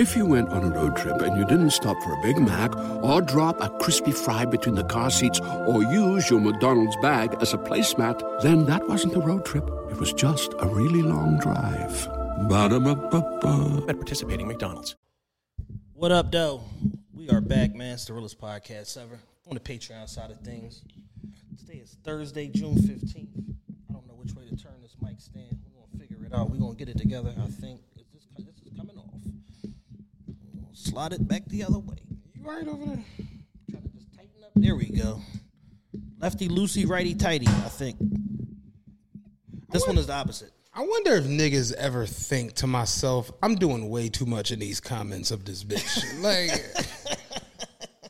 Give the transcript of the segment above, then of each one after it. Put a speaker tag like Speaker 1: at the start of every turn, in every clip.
Speaker 1: If you went on a road trip and you didn't stop for a Big Mac or drop a crispy fry between the car seats or use your McDonald's bag as a placemat, then that wasn't a road trip. It was just a really long drive. Ba-da-ba-ba-ba.
Speaker 2: at participating McDonald's. What up, though? We are back, man. It's the podcast ever on the Patreon side of things. Today is Thursday, June 15th. I don't know which way to turn this mic stand. We're going to figure it out. We're going to get it together, I think. Is this, this is coming off. We're gonna slide it back the other way.
Speaker 3: You right over there?
Speaker 2: Trying to just tighten up. There we go. Lefty loosey, righty tighty, I think. This one is the opposite.
Speaker 3: I wonder if niggas ever think to myself, I'm doing way too much in these comments of this bitch. like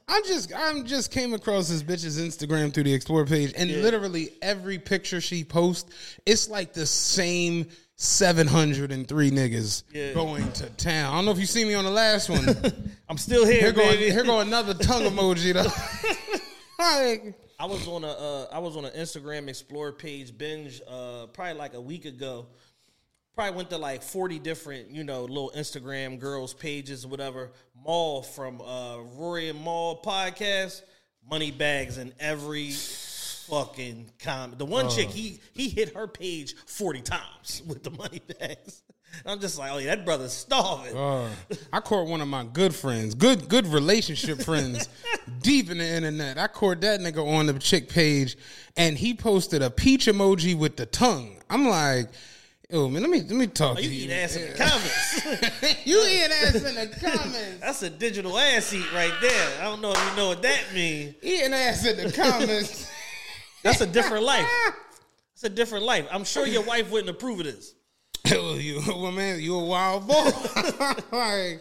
Speaker 3: I'm just I'm just came across this bitch's Instagram through the explore page and literally every picture she posts, it's like the same 703 niggas
Speaker 2: Yeah.
Speaker 3: going to town. I don't know if you see me on the last one.
Speaker 2: I'm still here,
Speaker 3: here go
Speaker 2: baby.
Speaker 3: here go another tongue emoji though. like
Speaker 2: I was on a uh, I was on an Instagram Explore page binge uh, probably like a week ago. Probably went to like forty different you know little Instagram girls pages whatever. Mal from uh, Rory and Mal podcast, money bags in every fucking comment. The one chick he he hit her page forty times with the money bags. I'm just like, oh yeah, that brother's starving.
Speaker 3: Uh, I caught one of my good friends, good good relationship friends, deep in the internet. I caught that nigga on the chick page, and he posted a peach emoji with the tongue. I'm like, Oh man, let me let me talk
Speaker 2: Oh,
Speaker 3: to
Speaker 2: you
Speaker 3: you.
Speaker 2: eat ass in the comments.
Speaker 3: you eat ass in the comments.
Speaker 2: That's a digital ass eat right there. I don't know if you know what that means.
Speaker 3: Eating ass in the comments.
Speaker 2: That's a different life. It's a different life. I'm sure your wife wouldn't approve of this.
Speaker 3: Yo, you well, man, you a wild boy. like,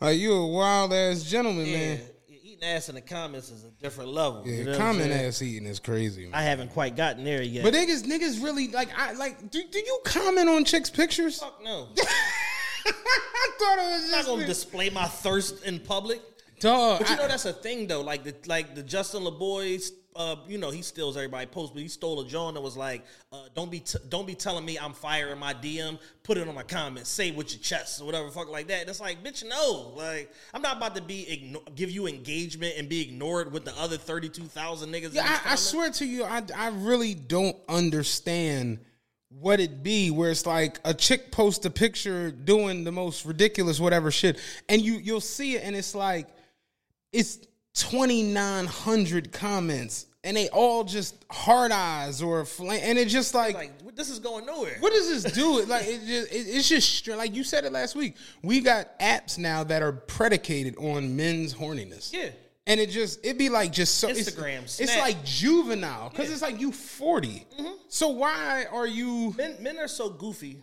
Speaker 3: like you a wild ass gentleman,
Speaker 2: Yeah,
Speaker 3: man.
Speaker 2: eating ass in the comments is a different level.
Speaker 3: Yeah,
Speaker 2: you know
Speaker 3: comment ass eating is crazy. Man.
Speaker 2: I haven't quite gotten there yet.
Speaker 3: But niggas, niggas really like. I like. Do, do you comment on chicks' pictures?
Speaker 2: fuck no.
Speaker 3: I thought it was
Speaker 2: I'm not gonna display my thirst in public.
Speaker 3: dog.
Speaker 2: But you
Speaker 3: I-
Speaker 2: know that's a thing though. Like the like the Justin Laboy, uh, you know he steals everybody post, but he stole a John that was like, uh, "Don't be t- don't be telling me I'm firing my DM. Put it on my comments. Say it with your chest or whatever, fuck like that." It's like, bitch, no. Like I'm not about to be igno- give you engagement and be ignored with the other thirty two thousand niggas.
Speaker 3: yeah, I, I swear to you, I I really don't understand what it be where it's like a chick post a picture doing the most ridiculous whatever shit, and you you'll see it, and it's like it's twenty nine hundred comments, and they all just hard eyes or flame, and it just like.
Speaker 2: Like this is going nowhere.
Speaker 3: What does this do? Like it just it, it's just like you said it last week. We got apps now that are predicated on men's horniness.
Speaker 2: Yeah.
Speaker 3: And it just it'd be like just so it's-
Speaker 2: Instagram,
Speaker 3: It's,
Speaker 2: Snap.
Speaker 3: like juvenile because it's like you 40 mm-hmm. So why are you
Speaker 2: Men, men are so goofy,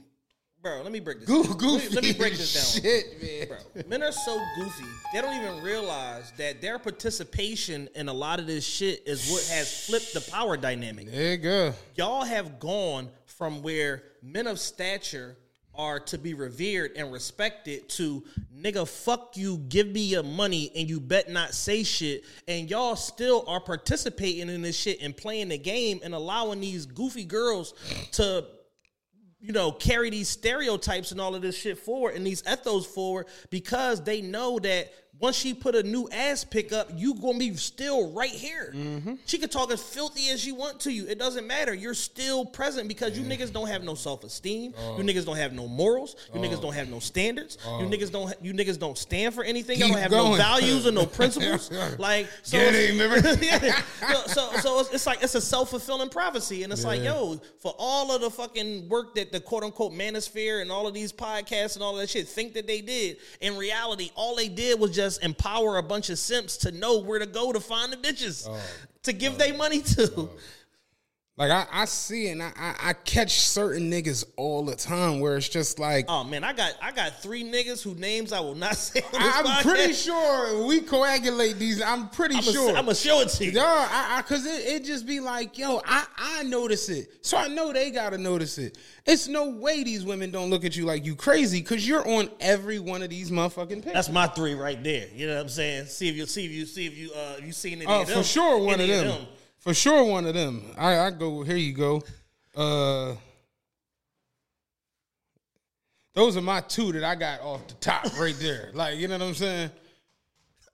Speaker 2: bro. Let me break this. down.
Speaker 3: goofy?
Speaker 2: Let me, let me break this down.
Speaker 3: Shit, man.
Speaker 2: Bro, men are so goofy. They don't even realize that their participation in a lot of this shit is what has flipped the power dynamic.
Speaker 3: There you go.
Speaker 2: Y'all have gone from where men of stature are to be revered and respected to nigga fuck you give me your money and you bet not say shit and y'all still are participating in this shit and playing the game and allowing these goofy girls to you know, carry these stereotypes and all of this shit forward and these ethos forward because they know that once she put a new ass pick up, you gonna be still right here. She could talk as filthy as she want to you. It doesn't matter. You're still present because you niggas don't have no self esteem. You niggas don't have no morals. You niggas don't have no standards. You niggas don't. You niggas don't stand for anything. You don't have no values or no principles. like so.
Speaker 3: Remember?
Speaker 2: yeah. So, so, so it's, it's like it's a self fulfilling prophecy, and it's like, yo, for all of the fucking work that the quote unquote manosphere and all of these podcasts and all that shit think that they did, in reality, all they did was just empower a bunch of simps to know where to go to find the bitches oh. to give oh. their money to. Oh.
Speaker 3: Like I, I see and I, I, I catch certain niggas all the time where it's just like
Speaker 2: Oh man, I got I got three niggas whose names I will not say.
Speaker 3: I, am
Speaker 2: podcast.
Speaker 3: pretty sure we coagulate these. I'm pretty sure.
Speaker 2: I'm
Speaker 3: sure.
Speaker 2: gonna show it to you.
Speaker 3: Yo, I, I cause it, it just be like, yo, I, I notice it. So I know they gotta notice it. It's no way these women don't look at you like you crazy because you're on every one of these motherfucking pictures.
Speaker 2: That's my three right there. You know what I'm saying? See if you see if you see if you uh you seen any
Speaker 3: Oh,
Speaker 2: of them.
Speaker 3: for sure one of
Speaker 2: Any
Speaker 3: them. For sure one of them. I, I go, here you go. Uh Those are my two that I got off the top right there. Like, you know what I'm saying?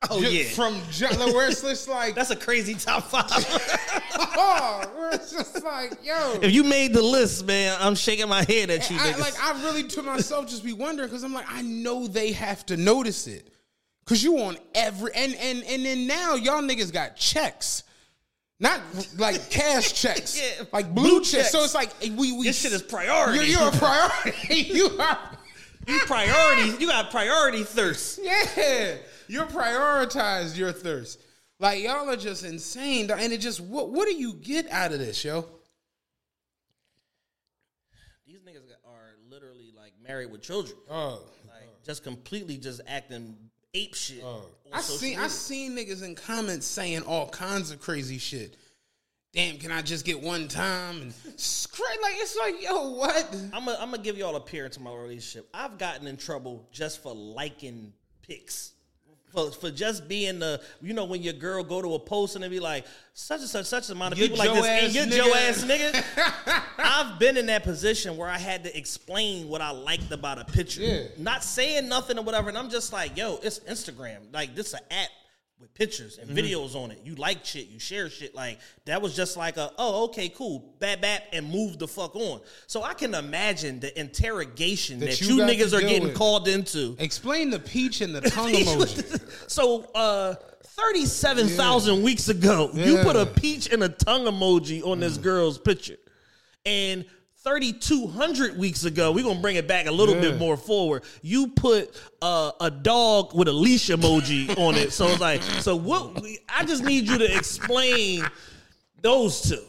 Speaker 2: Oh
Speaker 3: Just
Speaker 2: yeah,
Speaker 3: From John, where it's just like,
Speaker 2: that's a crazy top five.
Speaker 3: oh, where it's just like, yo.
Speaker 2: if you made the list, man, I'm shaking my head at you.
Speaker 3: I, like I really to myself just be wondering because I'm like I know they have to notice it because you on every and and and then now y'all niggas got checks. Not like cash checks,
Speaker 2: Yeah,
Speaker 3: like blue,
Speaker 2: blue
Speaker 3: checks.
Speaker 2: checks.
Speaker 3: So it's like we we
Speaker 2: This shit is priority.
Speaker 3: You're, you're a priority. you are.
Speaker 2: you priority. You got priority thirst.
Speaker 3: Yeah, you prioritize your thirst. Like y'all are just insane, and it just what what do you get out of this, yo?
Speaker 2: These niggas are literally like married with children.
Speaker 3: Oh,
Speaker 2: Like just completely just acting ape shit. Oh. on
Speaker 3: I
Speaker 2: social
Speaker 3: seen I
Speaker 2: media.
Speaker 3: seen niggas in comments saying all kinds of crazy shit. Damn, can I just get one time and scra- like it's like yo what?
Speaker 2: I'm gonna I'm gonna give y'all a peer into my relationship. I've gotten in trouble just for liking pics. For, for just being the you know when your girl go to a post and they be like such and such such amount of
Speaker 3: Your
Speaker 2: people like this and you're Joe
Speaker 3: nigga.
Speaker 2: ass nigga. I've been in that position where I had to explain what I liked about a picture.
Speaker 3: Yeah.
Speaker 2: Not saying nothing or whatever. And I'm just like, yo, it's Instagram. Like this an app with pictures and
Speaker 3: Mm-hmm.
Speaker 2: videos on it. You like shit, you share shit. Like that was just like a, oh, okay, cool. Bap bap and move the fuck on. So I can imagine the interrogation that,
Speaker 3: That
Speaker 2: you,
Speaker 3: you
Speaker 2: niggas are getting
Speaker 3: with.
Speaker 2: called into.
Speaker 3: Explain the peach and the tongue emoji.
Speaker 2: So uh 37,000 weeks ago, you put a peach and a tongue emoji on this girl's picture. And 3,200 weeks ago, we're going to bring it back a little
Speaker 3: Yeah.
Speaker 2: bit more forward. You put uh, a dog with a leash emoji on it. So it's like, so what? I just need you to explain those two.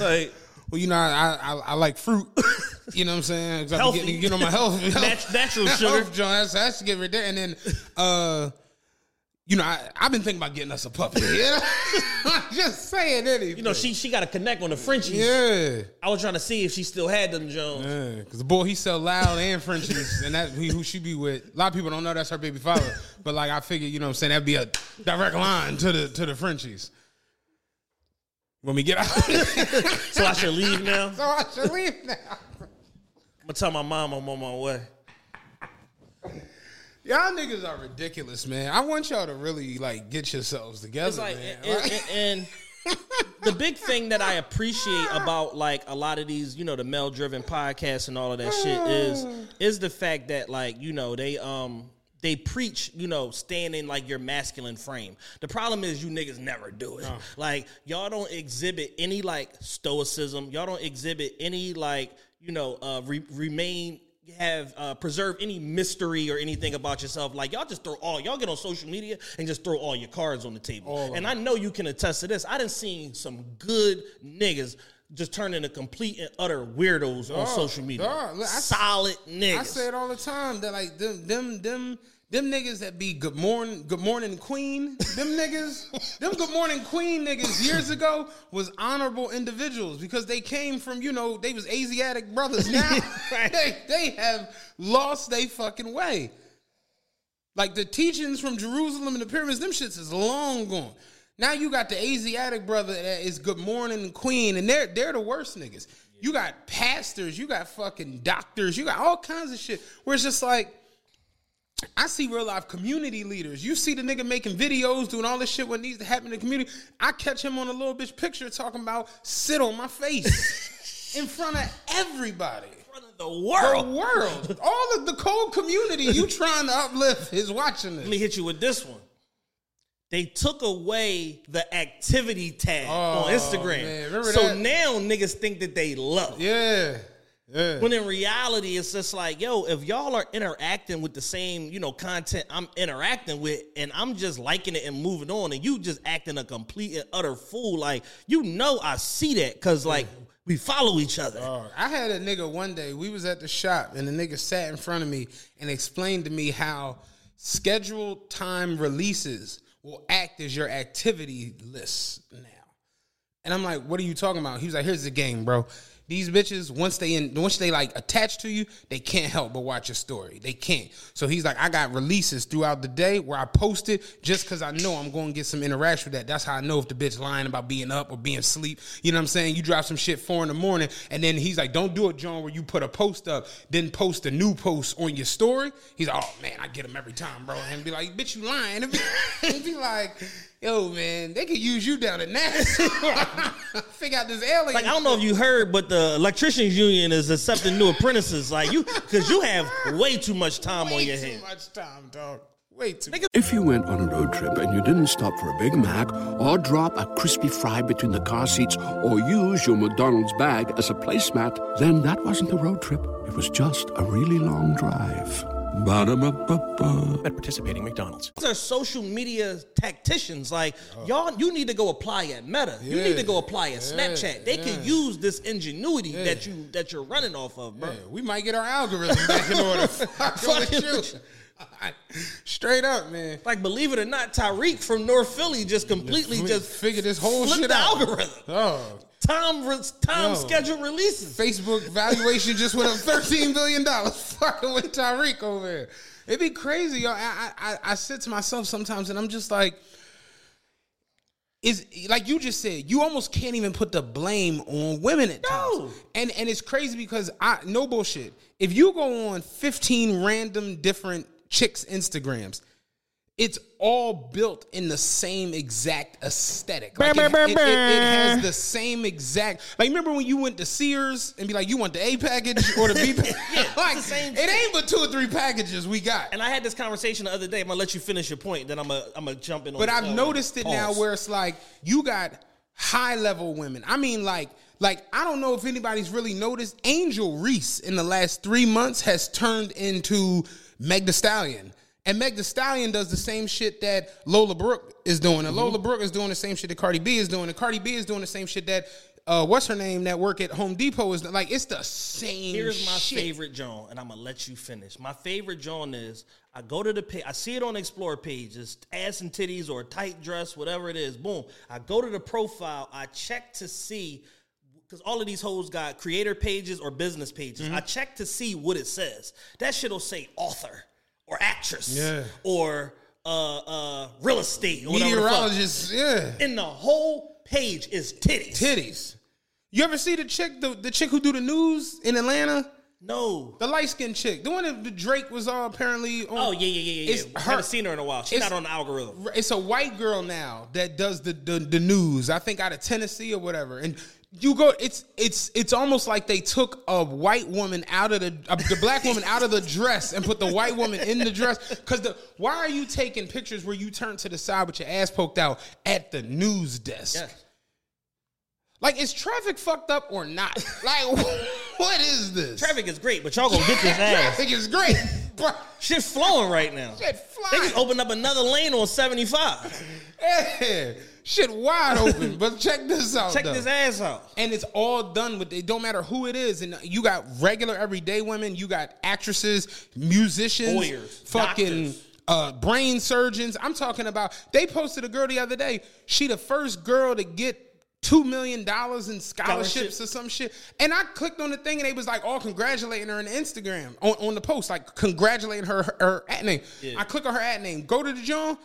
Speaker 2: Like,
Speaker 3: Well, you know, I, I I like fruit. You know what I'm saying? 'Cause I be
Speaker 2: Healthy.
Speaker 3: getting, get on my health.
Speaker 2: Nat- natural
Speaker 3: health
Speaker 2: sugar.
Speaker 3: joint. That's, that's to get right there. And then, uh, you know, I, I've been thinking about getting us a puppy. You know? Just saying anything.
Speaker 2: you know, she she got to connect on the Frenchies.
Speaker 3: Yeah.
Speaker 2: I was trying to see if she still had them Jones.
Speaker 3: Yeah, cause the boy he sell loud and Frenchies, and that he, who she be with. A lot of people don't know that's her baby father, but like I figured, you know, what I'm saying that'd be a direct line to the to the Frenchies. When we get out,
Speaker 2: So I should leave now.
Speaker 3: so I should leave now.
Speaker 2: I'm gonna tell my mom I'm on my way.
Speaker 3: Y'all niggas are ridiculous, man. I want y'all to really like get yourselves together,
Speaker 2: like,
Speaker 3: man.
Speaker 2: and,
Speaker 3: Like-
Speaker 2: and- and the big thing that I appreciate about like a lot of these, you know, the male driven podcasts and all of that shit is is the fact that like you know they um they preach, you know, staying in like your masculine frame. The problem is you niggas never do it. Like y'all don't exhibit any like stoicism. Y'all don't exhibit any like you know uh re- remain have uh, preserve any mystery or anything about yourself. Like y'all just throw all y'all get on social media and just throw all your cards on the table. and I know you can attest to this. I done seen some good niggas just turn into complete and utter weirdos on social media.
Speaker 3: dog, look, I-
Speaker 2: Solid niggas.
Speaker 3: I say it all the time that like them them them them niggas that be good morning good morning queen them niggas them good morning queen niggas years ago was honorable individuals because they came from you know they was Asiatic brothers now.
Speaker 2: Right.
Speaker 3: they they have lost they fucking way. Like the teachings from Jerusalem and the pyramids them shits is long gone. Now you got the Asiatic brother that is good morning queen and they're they're the worst niggas. You got pastors you got fucking doctors you got all kinds of shit where it's just like I see real life community leaders. You see the nigga making videos, doing all this shit what needs to happen in the community. I catch him on a little bitch picture talking about sit on my face in front of everybody.
Speaker 2: In front of the
Speaker 3: The
Speaker 2: world.
Speaker 3: world. All of the cold community you trying to uplift is watching this.
Speaker 2: Let me hit you with this one. They took away the activity tag
Speaker 3: Oh,
Speaker 2: on Instagram.
Speaker 3: man,
Speaker 2: so
Speaker 3: that?
Speaker 2: now niggas think that they love.
Speaker 3: Yeah. Yeah.
Speaker 2: When in reality, it's just like, yo, if y'all are interacting with the same, you know, content I'm interacting with, and I'm just liking it and moving on, and you just acting a complete and utter fool, like, you know, I see that because, like, we follow each other.
Speaker 3: Dog, I had a nigga one day, we was at the shop and the nigga sat in front of me and explained to me how scheduled time releases will act as your activity list now. And I'm like, what are you talking about? He was like, here's the game, bro. These bitches once they in once they like attach to you, they can't help but watch your story. They can't. So he's like, I got releases throughout the day where I post it just because I know I'm going to get some interaction with that. That's how I know if the bitch lying about being up or being asleep. You know what I'm saying? You drop some shit four in the morning, and then he's like, Don't do it, John, where you put a post up, then post a new post on your story. He's like, Oh man, I get him every time, bro, and be like, Bitch, you lying? And be like. Yo, man, they could use you down at NASA. Figure out this alien.
Speaker 2: Like I don't know if you heard, but the electricians union is accepting new apprentices. Like you, because you have way too much time
Speaker 3: Way
Speaker 2: on your hands.
Speaker 3: too
Speaker 2: head.
Speaker 3: much time, dog. Way too.
Speaker 1: If you went on a road trip and you didn't stop for a Big Mac or drop a crispy fry between the car seats or use your McDonald's bag as a placemat, then that wasn't a road trip. It was just a really long drive. Ba-da-ba-ba-ba.
Speaker 4: At participating McDonald's.
Speaker 2: These are social media tacticians. Like oh. y'all, you need to go apply at Meta. You need to go apply at Snapchat. They can use this ingenuity that you that you're running off of, bro.
Speaker 3: Yeah, we might get our algorithm back in order. Fucking with you. Straight up, man.
Speaker 2: Like, believe it or not, Tyreek from North Philly just completely
Speaker 3: We
Speaker 2: just
Speaker 3: figured this whole
Speaker 2: flipped
Speaker 3: shit
Speaker 2: the
Speaker 3: out.
Speaker 2: algorithm.
Speaker 3: Oh,
Speaker 2: Time re- time
Speaker 3: Yo.
Speaker 2: scheduled releases.
Speaker 3: Facebook valuation just went up thirteen billion dollars. Fucking with Tyreek over here. It'd be crazy, yo. I I- I sit to myself sometimes, and I'm just like, is like you just said, you almost can't even put the blame on women at
Speaker 2: No.
Speaker 3: times. And and it's crazy because I no bullshit. If you go on 15 random different chicks Instagrams, it's all built in the same exact aesthetic. Like it, it- it- it has the same exact. Like remember when you went to Sears and be like, you want the A package or the B package? like
Speaker 2: the same
Speaker 3: it ain't but two or three packages we got.
Speaker 2: And I had this conversation the other day. I'm gonna let you finish your point, then I'm gonna I'm gonna jump in. on
Speaker 3: But I've
Speaker 2: uh,
Speaker 3: noticed it now where it's like you got high level women. I mean, like, like I don't know if anybody's really noticed. Angel Reese in the last three months has turned into Meg Thee Stallion. And Meg Thee Stallion does the same shit that Lola Brooke is doing. And
Speaker 2: Mm-hmm.
Speaker 3: Lola Brooke is doing the same shit that Cardi B is doing. And Cardi B is doing the same shit that uh, what's her name that work at Home Depot is like. It's the same.
Speaker 2: Here's my
Speaker 3: shit.
Speaker 2: favorite John, and I'm gonna let you finish. My favorite John is I go to the page, I see it on Explore page, it's ass and titties or tight dress, whatever it is. Boom. I go to the profile, I check to see because all of these hoes got creator pages or business pages.
Speaker 3: Mm-hmm.
Speaker 2: I check to see what it says. That shit'll say author or actress
Speaker 3: Yeah.
Speaker 2: or uh uh real estate or whatever the fuck.
Speaker 3: Meteorologist, yeah.
Speaker 2: And the whole page is titties.
Speaker 3: Titties. You ever see the chick, the, the chick who do the news in Atlanta?
Speaker 2: No.
Speaker 3: The light skinned chick, the one that the Drake was all apparently on.
Speaker 2: Oh yeah, yeah, yeah, yeah.
Speaker 3: It's her.
Speaker 2: Haven't seen her in a while. She's not on the algorithm.
Speaker 3: It's a white girl now that does the, the the news. I think out of Tennessee or whatever. And you go, it's it's it's almost like they took a white woman out of the uh, the black woman out of the dress and put the white woman in the dress. Because the why are you taking pictures where you turn to the side with your ass poked out at the news desk?
Speaker 2: Yes.
Speaker 3: Like, is traffic fucked up or not? Like, what is this?
Speaker 2: Traffic is great, but y'all gonna get this ass.
Speaker 3: Traffic is great. Bro,
Speaker 2: Shit flowing right now.
Speaker 3: shit
Speaker 2: They just opened up another lane on 75.
Speaker 3: Yeah, shit wide open. But check this out.
Speaker 2: Check
Speaker 3: though.
Speaker 2: this ass out.
Speaker 3: And it's all done with. It don't matter who it is. And you got regular everyday women. You got actresses, musicians,
Speaker 2: Lawyers,
Speaker 3: fucking
Speaker 2: doctors.
Speaker 3: uh, brain surgeons. I'm talking about. They posted a girl the other day. She the first girl to get. Two million dollars in scholarships
Speaker 2: Scholarships.
Speaker 3: or some shit, and I clicked on the thing and they was like all congratulating her on Instagram on, on the post, like congratulating her her, her at name. I click on her at name, go to the John,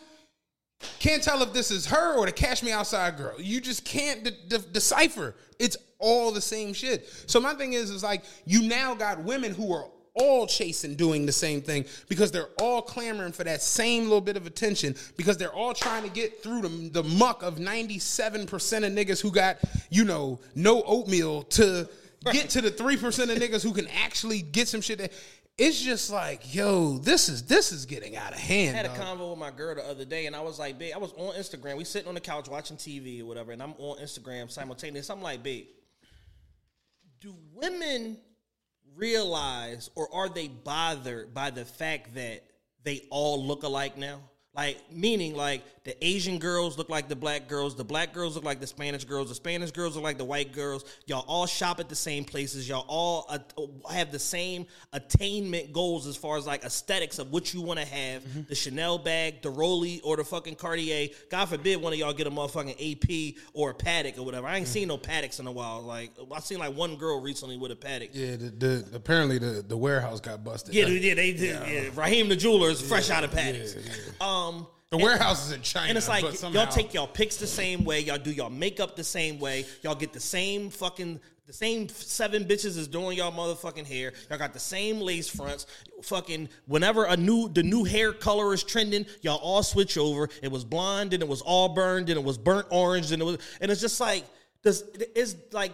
Speaker 3: can't tell if this is her or the Cash Me Outside girl. You just can't de- de- decipher. It's all the same shit. So my thing is, is like you now got women who are all chasing doing the same thing because they're all clamoring for that same little bit of attention because they're all trying to get through the, the muck of 97% of niggas who got, you know, no oatmeal to get to the 3% of niggas who can actually get some shit that it's just like, yo, this is this is getting out of hand.
Speaker 2: I had a convo with my girl the other day, and I was like, babe, I was on Instagram. We sitting on the couch watching TV or whatever, and I'm on Instagram simultaneous. I'm like, babe, do women realize or are they bothered by the fact that they all look alike now? Like meaning like the Asian girls look like the black girls, the black girls look like the Spanish girls, the Spanish girls look like the white girls. Y'all all shop at the same places. Y'all all uh, have the same attainment goals as far as like aesthetics of what you want to have.
Speaker 3: Mm-hmm.
Speaker 2: The Chanel bag, the Rolly, or the fucking Cartier. God forbid one of y'all get a motherfucking AP or a Patek or whatever. I ain't seen no Pateks in a while. Like I seen like one girl recently with a Patek.
Speaker 3: Yeah, the, the apparently the, the warehouse got busted.
Speaker 2: Yeah, yeah, they did. Yeah. Raheem the jeweler is fresh out of Pateks. Um, Um,
Speaker 3: the warehouse is in China.
Speaker 2: and it's like
Speaker 3: somehow,
Speaker 2: y'all take y'all pics the same way, y'all do y'all makeup the same way, y'all get the same fucking the same seven bitches is doing y'all motherfucking hair. Y'all got the same lace fronts. Fucking whenever a new the new hair color is trending, y'all all switch over. It was blonde, and it was auburn, and it was burnt orange, and it was and it's just like this it's like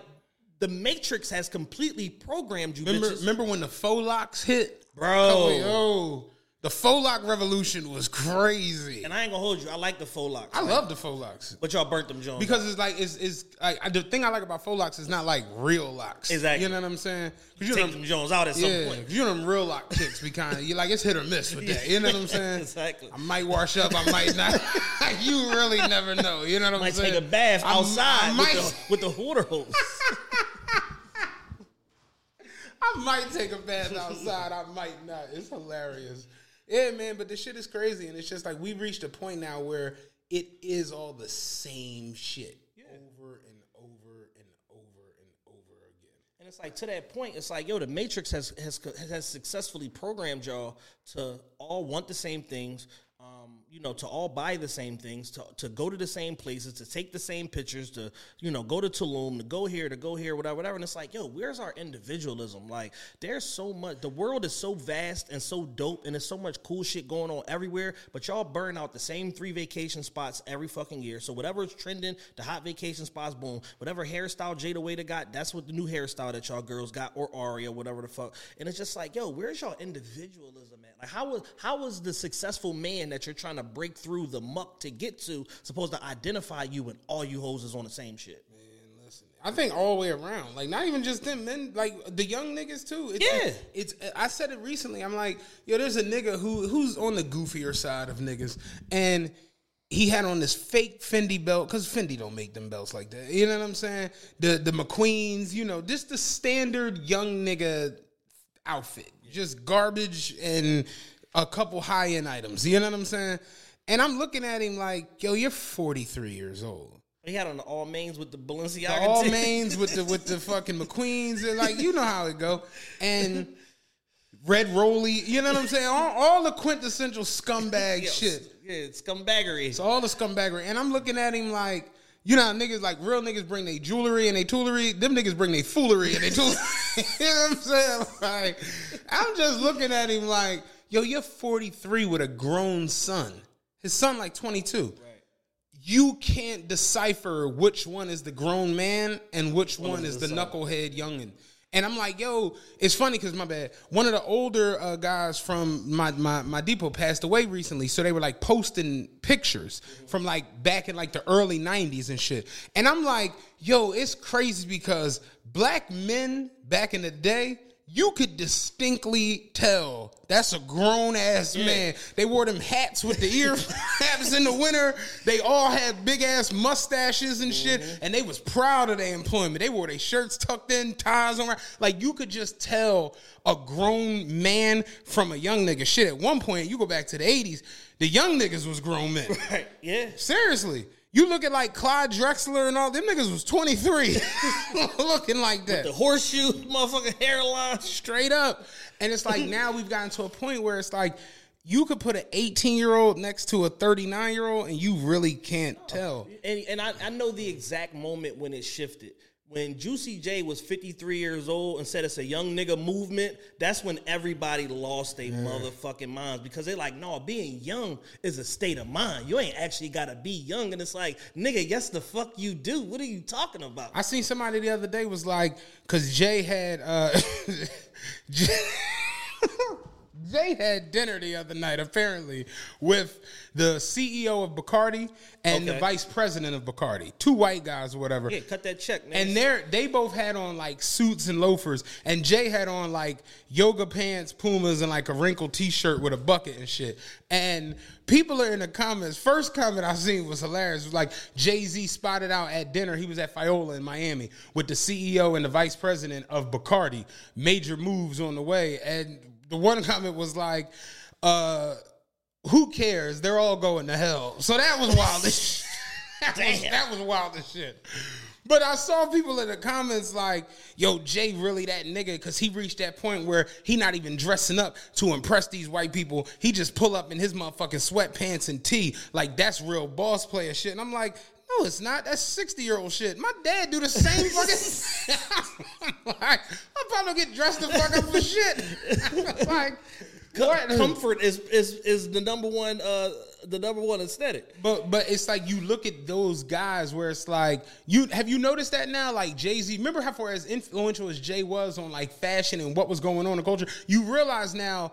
Speaker 2: the Matrix has completely programmed you
Speaker 3: remember,
Speaker 2: bitches.
Speaker 3: remember when the faux locks hit,
Speaker 2: Bro.
Speaker 3: Oh, yo, the faux lock revolution was crazy.
Speaker 2: And I ain't gonna hold you. I like the faux locks.
Speaker 3: I love the faux locks
Speaker 2: but y'all burnt them Jones.
Speaker 3: because it's like it's it's like the thing I like about faux locks is not like real locks.
Speaker 2: Exactly.
Speaker 3: You know what I'm saying? Because you
Speaker 2: take
Speaker 3: know,
Speaker 2: them Jones out at some
Speaker 3: yeah,
Speaker 2: point.
Speaker 3: you know them real lock kicks. be kind of you like it's hit or miss with that. You know what I'm saying?
Speaker 2: Exactly.
Speaker 3: I might wash up, I might not. you really never know. You know what I'm
Speaker 2: might
Speaker 3: saying?
Speaker 2: Might take a bath
Speaker 3: I- I
Speaker 2: outside
Speaker 3: might-
Speaker 2: with, the, with the water hose.
Speaker 3: I might take a bath outside. I might not. It's hilarious. Yeah, man. But the shit is crazy, and it's just like we've reached a point now where it is all the same shit over and over and over and over again.
Speaker 2: And it's like to that point, it's like yo, the Matrix has has has successfully programmed y'all to all want the same things. You know, to all buy the same things, to, to go to the same places, to take the same pictures, to you know, go to Tulum, to go here, to go here, whatever, whatever. And it's like, yo, where's our individualism? Like, there's so much. The world is so vast and so dope, and there's so much cool shit going on everywhere. But y'all burn out the same three vacation spots every fucking year. So whatever's trending, the hot vacation spots, boom. Whatever hairstyle Jayda Wayda got, that's what the new hairstyle that y'all girls got, or Aria, whatever the fuck. And it's just like, yo, where's y'all individualism at? Like, how was how was the successful man that you're trying to break through the muck to get to supposed to identify you and all you hoes is on the same shit?
Speaker 3: I think all the way around, like not even just them, men, like the young niggas too. It's,
Speaker 2: Yeah.
Speaker 3: it's. I said it recently. I'm like, yo, there's a nigga who who's on the goofier side of niggas, and he had on this fake Fendi belt because Fendi don't make them belts like that. You know what I'm saying? The the McQueens, you know, just the standard young nigga outfit, just garbage and a couple high end items. You know what I'm saying? And I'm looking at him like, yo, you're 43 years old.
Speaker 2: He had on the all mains with the Balenciaga.
Speaker 3: The all mains with the with the fucking McQueens, and like you know how it go, and red Rolly, you know what I'm saying? All, all the quintessential scumbag
Speaker 2: Yeah,
Speaker 3: shit.
Speaker 2: Yeah, it's scumbaggery.
Speaker 3: So all the scumbaggery, and I'm looking at him like. You know, how niggas like real niggas bring their jewelry and they toolery. Them niggas bring their foolery and they toolery. you know what I'm saying? Like, I'm just looking at him like, yo, you're 43 with a grown son. His son like 22 you can't decipher which one is the grown man and which one, is the knucklehead youngin. And I'm like, yo, it's funny because my bad. One of the older uh, guys from my, my my depot passed away recently, so they were like posting pictures from like back in like the early '90s and shit. And I'm like, yo, it's crazy because black men back in the day. You could distinctly tell that's a grown ass man. They wore them hats with the ear flaps in the winter. They all had big ass mustaches and shit, mm-hmm. and they was proud of their employment. They wore their shirts tucked in, ties on. Like you could just tell a grown man from a young nigga. Shit, at one point you go back to the eighties, the young niggas was grown men.
Speaker 2: Right. Yeah.
Speaker 3: Seriously. You look at like Clyde Drexler and all them niggas was 23 looking like that
Speaker 2: The horseshoe motherfucking hairline.
Speaker 3: straight up. And it's like now we've gotten to a point where it's like you could put an 18 year old next to a 39 year old and you really can't tell.
Speaker 2: And and I, I know the exact moment when it shifted. When Juicy J was 53 years old and said it's a young nigga movement, that's when everybody lost their motherfucking minds because they're like, no, being young is a state of mind. You ain't actually gotta be young. And it's like, nigga, yes the fuck you do. What are you talking about?
Speaker 3: I seen somebody the other day was like, cause Jay had uh Jay, Jay had dinner the other night, apparently, with the CEO of Bacardi and the vice president of Bacardi. Two white guys or whatever.
Speaker 2: Yeah, cut that check, man.
Speaker 3: And they're they both had on like suits and loafers, and Jay had on like yoga pants, pumas, and like a wrinkled T-shirt with a bucket and shit. And people are in the comments. First comment I seen was hilarious. It was like Jay Z spotted out at dinner. He was at Fiola in Miami with the CEO and the vice president of Bacardi. Major moves on the way, and the one comment was like, uh, "Who cares? They're all going to hell." So that was wild. as that, was, that was wild as shit. But I saw people in the comments like, "Yo, Jay really that nigga?" Because he reached that point where he not even dressing up to impress these white people. He just pull up in his motherfucking sweatpants and tee. Like that's real boss player shit. And I'm like, no, it's not. That's sixty year old shit. My dad do the same fucking. Like, I probably get dressed the fuck up for shit. like, what?
Speaker 2: comfort is is is the number one uh the number one aesthetic.
Speaker 3: But but it's like you look at those guys where it's like you have you noticed that now like Jay Z. Remember how far as influential as Jay was on like fashion and what was going on in culture. You realize now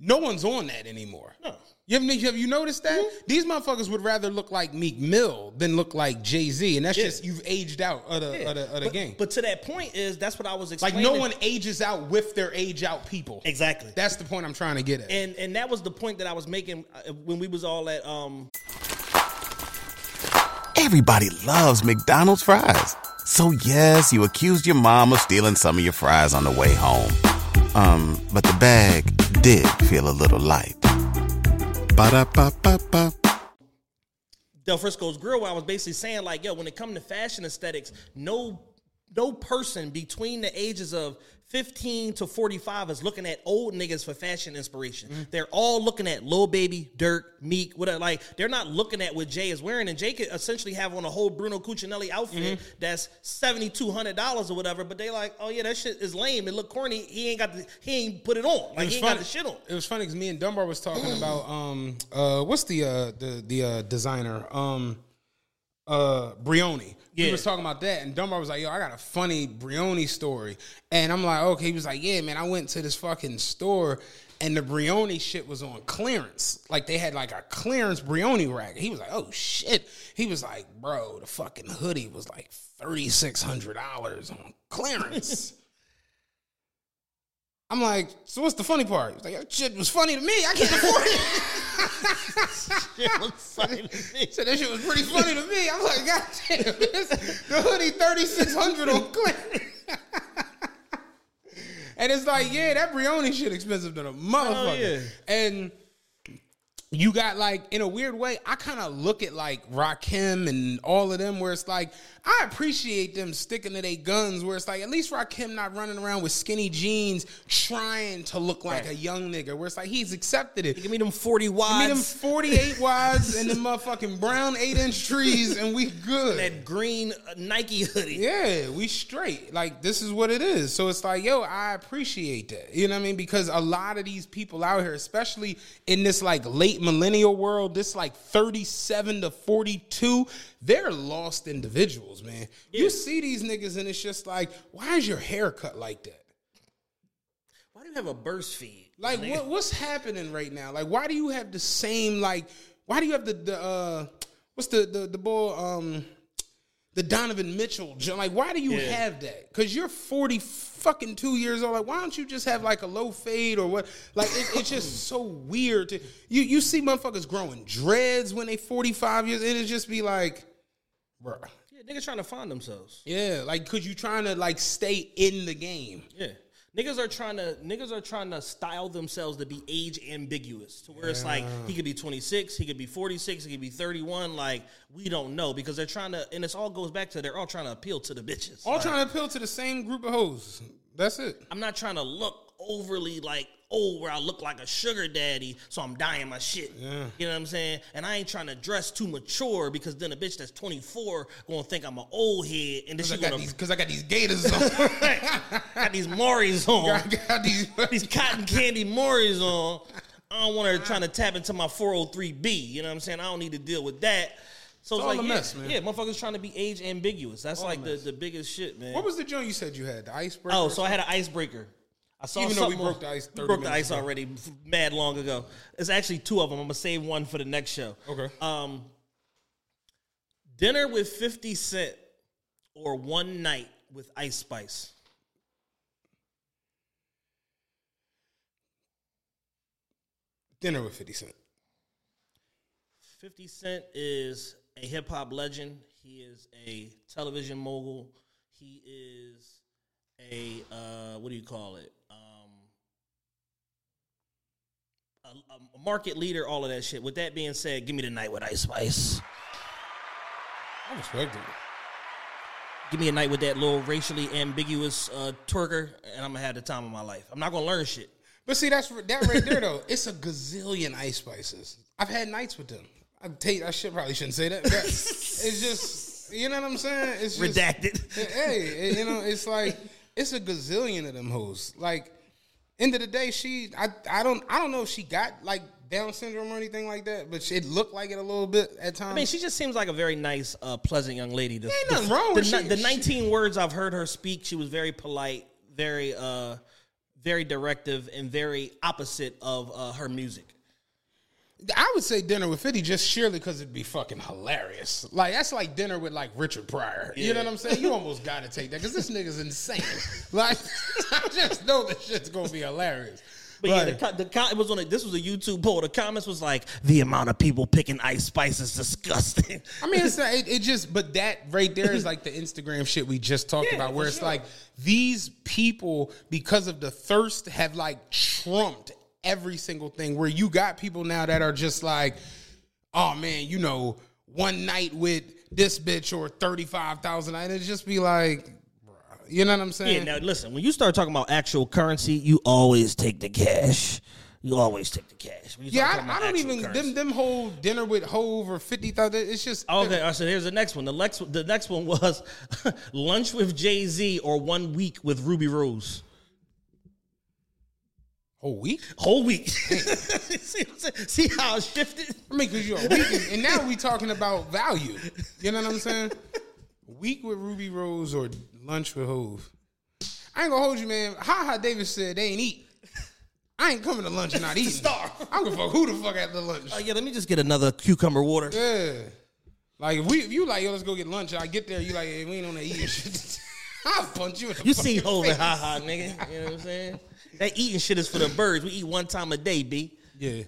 Speaker 3: no one's on that anymore.
Speaker 2: No.
Speaker 3: You have, have you noticed that these motherfuckers would rather look like Meek Mill than look like Jay Z, and that's
Speaker 2: Yeah.
Speaker 3: just you've aged out of the, of the, of the
Speaker 2: but,
Speaker 3: game.
Speaker 2: But to that point is that's what I was
Speaker 3: expecting.
Speaker 2: like
Speaker 3: no one ages out with their age out people.
Speaker 2: exactly.
Speaker 3: That's the point I'm trying to get at.
Speaker 2: and and that was the point that I was making uh, when we was all at um
Speaker 4: Everybody loves McDonald's fries. So yes, you accused your mom of stealing some of your fries on the way home. Um, but the bag did feel a little light. Ba-da-ba-ba-ba.
Speaker 2: Del Frisco's Grill, where I was basically saying like, yo, when it comes to fashion aesthetics, no no person between the ages of 15 to 45 is looking at old niggas for fashion inspiration.
Speaker 3: Mm-hmm.
Speaker 2: They're all looking at Lil Baby, Durk, Meek, whatever. Like they're not looking at what Jay is wearing, and Jay could essentially have on a whole Bruno Cuccinelli outfit
Speaker 3: Mm-hmm.
Speaker 2: that's seventy two hundred dollars or whatever. But they like, oh yeah, that shit is lame. It look corny. He ain't got the he ain't put it on. Like
Speaker 3: was
Speaker 2: he ain't got
Speaker 3: funny.
Speaker 2: the shit on.
Speaker 3: It was funny because me and Dunbar was talking about um uh what's the uh the the uh, designer um uh Brioni. We was talking about that, and Dunbar was like, "Yo, I got a funny Brioni story," and I'm like, "Okay." He was like, "Yeah, man, I went to this fucking store." And the Brioni shit was on clearance. Like they had like a clearance Brioni rack. He was like, "Oh shit!" He was like, "Bro, the fucking hoodie was like thirty six hundred dollars on clearance." I'm like, so what's the funny part? He was like, that shit was funny to me. I can't afford it. He said that shit was pretty funny to me. I'm like, God damn, this, the hoodie 3600 on clearance. and it's like, yeah, that Brioni shit expensive than a motherfucker.
Speaker 2: yeah.
Speaker 3: And you got like in a weird way, I kind of look at like Rakim and all of them where it's like I appreciate them sticking to their guns where it's like at least Rakim not running around with skinny jeans trying to look like
Speaker 2: Right.
Speaker 3: a young nigga where it's like he's accepted it.
Speaker 2: Give me them forty
Speaker 3: Give me them 48 wides and them motherfucking brown 8 inch trees and we good.
Speaker 2: that green uh, Nike hoodie.
Speaker 3: Yeah, we straight. Like this is what it is. So it's like, yo, I appreciate that. You know what I mean? Because a lot of these people out here, especially in this like late millennial world, this like 37 to 42, they're lost individuals, man. You see these niggas and it's just like, why is your hair cut like that?
Speaker 2: Why do you have a burst fade?
Speaker 3: Like what, what's happening right now? Like why do you have the same like why do you have the the uh what's the the the boy um the Donovan Mitchell like why do you
Speaker 2: Yeah.
Speaker 3: have that? Cuz you're 40 fucking 2 years old like why don't you just have like a low fade or what like it, it's just so weird to you you see motherfuckers growing dreads when they 45 years and it just be like bruh
Speaker 2: Yeah, niggas trying to find themselves.
Speaker 3: yeah like cuz you trying to like stay in the game
Speaker 2: Yeah. Niggas are trying to niggas are trying to style themselves to be age ambiguous to where it's like he could be 26, he could be 46, he could be 31 like we don't know because they're trying to and this all goes back to they're all trying to appeal to the bitches.
Speaker 3: all
Speaker 2: Like,
Speaker 3: trying to appeal to the same group of hoes that's it
Speaker 2: I'm not trying to look overly like old where I look like a sugar daddy, so I'm dying my shit. You know what I'm saying? And I ain't trying to dress too mature because then a bitch that's 24 gonna think I'm an old head, and then she
Speaker 3: I got
Speaker 2: gonna
Speaker 3: these, cause I got these gators on.
Speaker 2: got these Maris on,
Speaker 3: I got these.
Speaker 2: these cotton candy Maris on. I don't want her trying to tap into my 403b. You know what I'm saying? I don't need to deal with that. So it's,
Speaker 3: all
Speaker 2: like,
Speaker 3: a
Speaker 2: yeah,
Speaker 3: mess, man.
Speaker 2: yeah, motherfuckers trying to be age ambiguous. That's like the, the biggest shit, man.
Speaker 3: What was the joint you said you had? The icebreaker.
Speaker 2: Oh, so I had an icebreaker. I saw
Speaker 3: Even though we broke the ice 30
Speaker 2: broke the ice
Speaker 3: ago.
Speaker 2: already mad long ago. It's actually two of them. I'm gonna save one for the next show.
Speaker 3: Okay.
Speaker 2: Um, dinner with Fifty Cent or one night with Ice Spice.
Speaker 3: Dinner with 50 Cent.
Speaker 2: 50 Cent is a hip hop legend. He is a television mogul. He is a uh, what do you call it? Um, a, a market leader. All of that shit. With that being said, give me the night with Ice Spice.
Speaker 3: I respect it.
Speaker 2: Give me a night with that little racially ambiguous uh, twerker, and I'm gonna have the time of my life. I'm not gonna learn shit.
Speaker 3: But see, that's that right there though. It's a gazillion ice spices. I've had nights with them. I take. I should probably shouldn't say that. It's just, you know what I'm saying? It's just,
Speaker 2: Redacted.
Speaker 3: Hey, you know, it's like it's a gazillion of them hoes. Like, end of the day, she. I. I don't. I don't know if she got like Down syndrome or anything like that, but it looked like it a little bit at times.
Speaker 2: I mean, she just seems like a very nice, uh, pleasant young lady. The,
Speaker 3: Ain't
Speaker 2: the-
Speaker 3: nothing wrong
Speaker 2: the,
Speaker 3: with
Speaker 2: ni-
Speaker 3: she-
Speaker 2: the
Speaker 3: she-
Speaker 2: 19 words I've heard her speak, she was very polite, very, uh, very directive, and very opposite of uh, her music.
Speaker 3: I would say dinner with 50 just sheerly because it'd be fucking hilarious. Like, that's like dinner with like Richard Pryor. You know what I'm saying? You almost got to take that because this nigga's insane. like, I just know this shit's going to be hilarious.
Speaker 2: But yeah, the, the it was on. A, this was a YouTube poll. The comments was like, "The amount of people picking Ice Spice is disgusting."
Speaker 3: I mean, it's not, it, it just, but that right there is like the Instagram shit we just talked
Speaker 2: Yeah,
Speaker 3: about, where it's
Speaker 2: sure.
Speaker 3: like these people, because of the thirst, have like trumped every single thing. Where you got people now that are just like, oh man, you know, one night with this bitch or 35,000, and it just be like, you know what I'm saying? yeah.
Speaker 2: Now listen, when you start talking about actual currency, you always take the cash. You always take the cash.
Speaker 3: Yeah, I, I don't even
Speaker 2: currency.
Speaker 3: them them whole dinner with Hov or fifty thousand. It's just oh,
Speaker 2: Okay, all right, so here's the next one. The next, the next one was lunch with Jay Z or one week with Rubi Rose.
Speaker 3: Whole week.
Speaker 2: Whole week. see, see how it shifted?
Speaker 3: I mean, because you're a week, and, now we talking about value. You know what I'm saying? Week with Rubi Rose or lunch with Hov. I ain't gonna hold you, man. Ha ha. Davis said they ain't eat. I ain't coming to lunch and not eating.
Speaker 2: Star.
Speaker 3: I'm gonna fuck who the fuck at the lunch.
Speaker 2: Oh yeah, let me just get another cucumber water.
Speaker 3: Yeah. Like if we if you like yo, let's go get lunch. I get there, you like hey, we ain't on that eating shit. I'll punch you in the
Speaker 2: You see
Speaker 3: fucking
Speaker 2: Hov
Speaker 3: face.
Speaker 2: and ha ha, nigga. You know what I'm saying? That eating shit is for the birds. We eat one time a day, B.
Speaker 3: Yeah.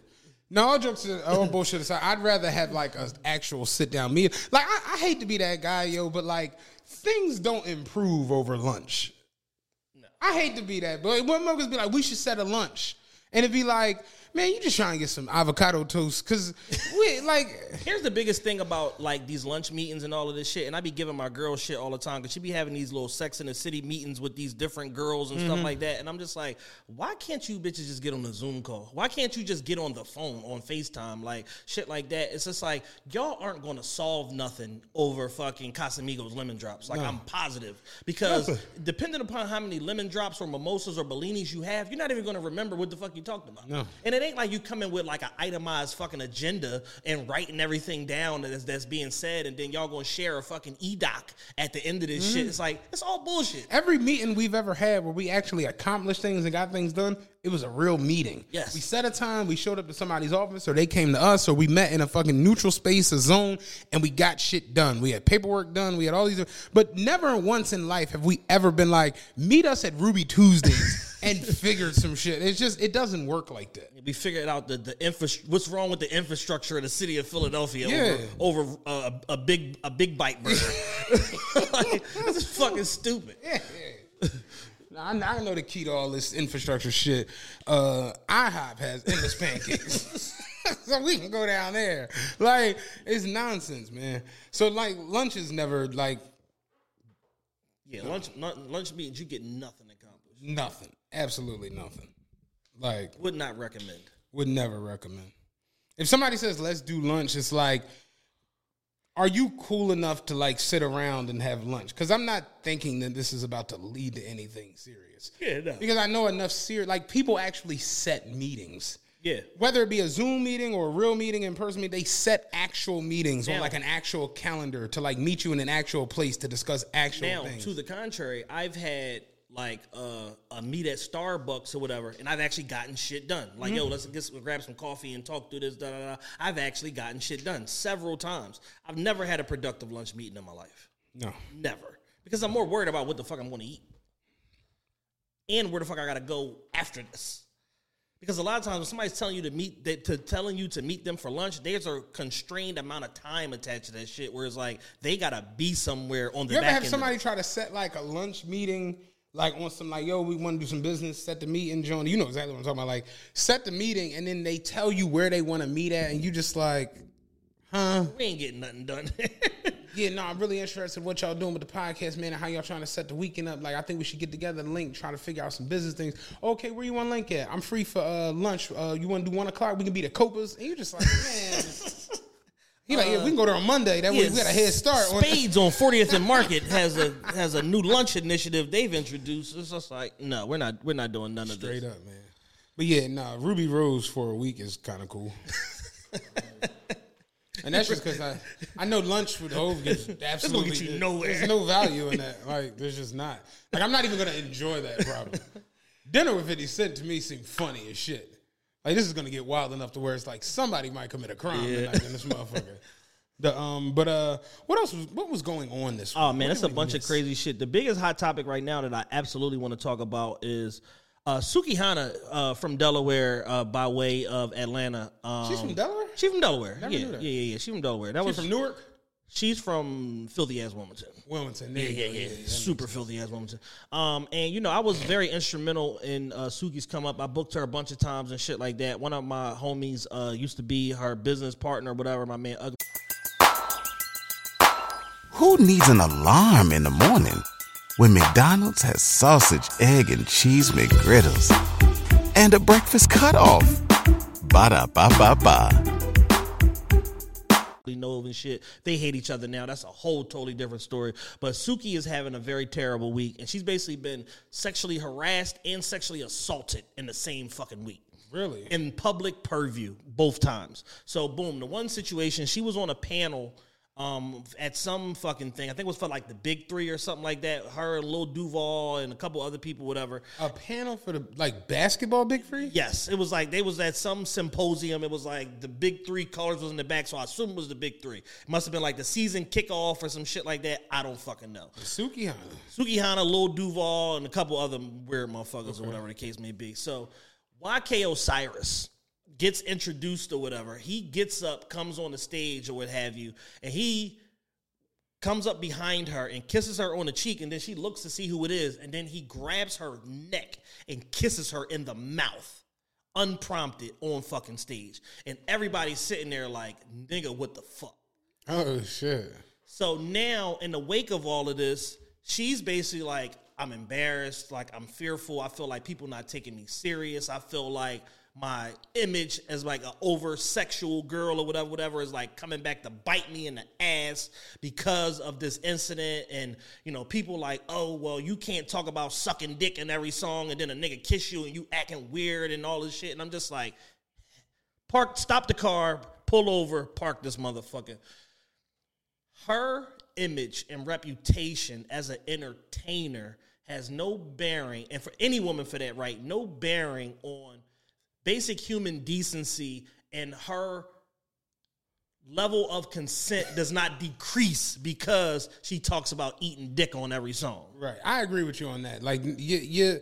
Speaker 3: No, all jokes, uh, all bullshit aside, I'd rather have like an actual sit down meal. Like I, I hate to be that guy, yo, but like things don't improve over lunch. I hate to be that, but when motherfuckers be like, we should set a lunch, and it'd be like, man, you just trying to get some avocado toast because we like.
Speaker 2: Here's the biggest thing about like these lunch meetings and all of this shit, and I be giving my girl shit all the time because she be having these little Sex in the City meetings with these different girls and stuff mm-hmm. like that, and I'm just like, why can't you bitches just get on a Zoom call? Why can't you just get on the phone on Facetime, like shit like that? It's just like y'all aren't gonna solve nothing over fucking Casamigos lemon drops. Like I'm positive because depending upon how many lemon drops or mimosas or bellinis you have, you're not even gonna remember what the fuck you talked about.
Speaker 3: No.
Speaker 2: And it ain't like you come in with like an itemized fucking agenda and writing everything down that's, that's being said, and then y'all gonna share a fucking edoc at the end of this
Speaker 3: Mm-hmm.
Speaker 2: shit. It's like it's all bullshit.
Speaker 3: Every meeting we've ever had where we actually accomplished things and got things done, it was a real meeting.
Speaker 2: Yes.
Speaker 3: We set a time, we showed up to somebody's office, or they came to us, or we met in a fucking neutral space, a zone, and we got shit done. We had paperwork done, we had all these, but never once in life have we ever been like, meet us at Ruby Tuesdays and figured some shit. It's just, it doesn't work like that.
Speaker 2: We figured out the the infra- what's wrong with the infrastructure of the city of Philadelphia
Speaker 3: Yeah.
Speaker 2: over over uh, a big a big bite burger. like, this is fucking stupid.
Speaker 3: Now, I, I know the key to all this infrastructure shit. Uh, IHOP has endless pancakes. so we can go down there. Like, it's nonsense, man. So, like, lunch is never, like,
Speaker 2: Yeah, lunch lunch, lunch meetings you get nothing accomplished.
Speaker 3: nothing. Absolutely nothing. Like,
Speaker 2: Would not recommend.
Speaker 3: would never recommend. If somebody says, let's do lunch, it's like, are you cool enough to like sit around and have lunch? Because I'm not thinking that this is about to lead to anything serious.
Speaker 2: Yeah, no.
Speaker 3: Because I know enough serious, like people actually set meetings.
Speaker 2: Yeah.
Speaker 3: Whether it be a Zoom meeting or a real meeting in person, they set actual meetings on like an actual calendar to like meet you in an actual place to discuss actual
Speaker 2: Now,
Speaker 3: things.
Speaker 2: to the contrary, I've had like uh, a meet at Starbucks or whatever, and I've actually gotten shit done. Like, yo, let's get grab some coffee and talk through this. Da, da, da. I've actually gotten shit done several times. I've never had a productive lunch meeting in my life.
Speaker 3: No.
Speaker 2: Never. Because I'm more worried about what the fuck I'm going to eat. And where the fuck I got to go after this. Because a lot of times when somebody's telling you to meet that to telling you to meet them for lunch, there's a constrained amount of time attached to that shit where it's like they gotta be somewhere on the
Speaker 3: You ever
Speaker 2: back
Speaker 3: have somebody try to set like a lunch meeting, like on some like, yo, we want to do some business, set the meeting, John. You know exactly what I'm talking about. Like, set the meeting, and then they tell you where they want to meet at, and you just like, huh?
Speaker 2: We ain't getting nothing done.
Speaker 3: Yeah, no, I'm really interested in what y'all doing with the podcast, man, and how y'all trying to set the weekend up. Like, I think we should get together and link, try to figure out some business things. Okay, where you want to link at? I'm free for uh, lunch. Uh, you want to do one o'clock? We can be the Copas. And you just like, man. He like, yeah, we can go there on Monday. That way we got a head start.
Speaker 2: Spades on 40th and Market has a has a new lunch initiative they've introduced. It's just like, no, we're not we're not doing none of
Speaker 3: Straight
Speaker 2: this.
Speaker 3: up, man. But yeah, nah, Rubi Rose for a week is kind of cool. and that's just because I, I know lunch with Hov gets absolutely
Speaker 2: you nowhere.
Speaker 3: There's no value in that. Like, there's just not. Like, I'm not even gonna enjoy that. Probably dinner with Fifty Cent to me seemed funny as shit. Like, this is gonna get wild enough to where it's like somebody might commit a crime tonight in this motherfucker. The um, but uh, what else was what was going on this?
Speaker 2: Oh
Speaker 3: week?
Speaker 2: man, that's a bunch of crazy shit. The biggest hot topic right now that I absolutely want to talk about is uh, Sukihana uh, from Delaware uh, by way of Atlanta. Um,
Speaker 3: She's from Delaware.
Speaker 2: She's from Delaware.
Speaker 3: Never
Speaker 2: yeah, yeah, yeah, yeah. She's from Delaware. That
Speaker 3: She's
Speaker 2: was
Speaker 3: from Newark,
Speaker 2: She's from filthy ass Wilmington.
Speaker 3: Wilmington. There
Speaker 2: Yeah,
Speaker 3: you
Speaker 2: yeah, yeah. Super filthy ass Wilmington. Um, and you know, I was very instrumental in uh, Suki's come up. I booked her a bunch of times and shit like that. One of my homies uh, used to be her business partner, whatever. My man, Ugly.
Speaker 4: Who needs an alarm in the morning when McDonald's has sausage, egg, and cheese McGriddles and a breakfast cutoff? Ba da ba ba ba.
Speaker 2: And shit. They hate each other now. That's a whole totally different story. But Suki is having a very terrible week, and she's basically been sexually harassed and sexually assaulted in the same fucking week.
Speaker 3: Really?
Speaker 2: In public purview, both times. So boom, the one situation, she was on a panel um at some fucking thing. I think it was for like the big three or something like that. Her, Lil Duval, and a couple other people, whatever.
Speaker 3: A panel for the like basketball big Three.
Speaker 2: Yes, it was like they was at some symposium. It was like the big three colors was in the back, so I assume it was the big three. It must have been like the season kickoff or some shit like that. I don't fucking know.
Speaker 3: Sukihana.
Speaker 2: Suki Hana, Lil Duval, and a couple other weird motherfuckers or whatever the case may be. So YK Osiris gets introduced or whatever. He gets up, comes on the stage or what have you, and he comes up behind her and kisses her on the cheek, and then she looks to see who it is, and then he grabs her neck and kisses her in the mouth, unprompted on fucking stage. And everybody's sitting there like, nigga, what the fuck?
Speaker 3: Oh shit.
Speaker 2: So now, in the wake of all of this, she's basically like, I'm embarrassed, like I'm fearful. I feel like people not taking me serious. I feel like my image as like an over sexual girl or whatever, whatever is like coming back to bite me in the ass because of this incident. And you know, people like, oh well, you can't talk about sucking dick in every song, and then a nigga kiss you and you acting weird and all this shit. And I'm just like, park, stop the car, pull over, park this motherfucker her image and reputation as an entertainer has no bearing, and for any woman for that, right, no bearing on basic human decency and her level of consent does not decrease because she talks about eating dick on every song.
Speaker 3: Right. I agree with you on that. Like you, you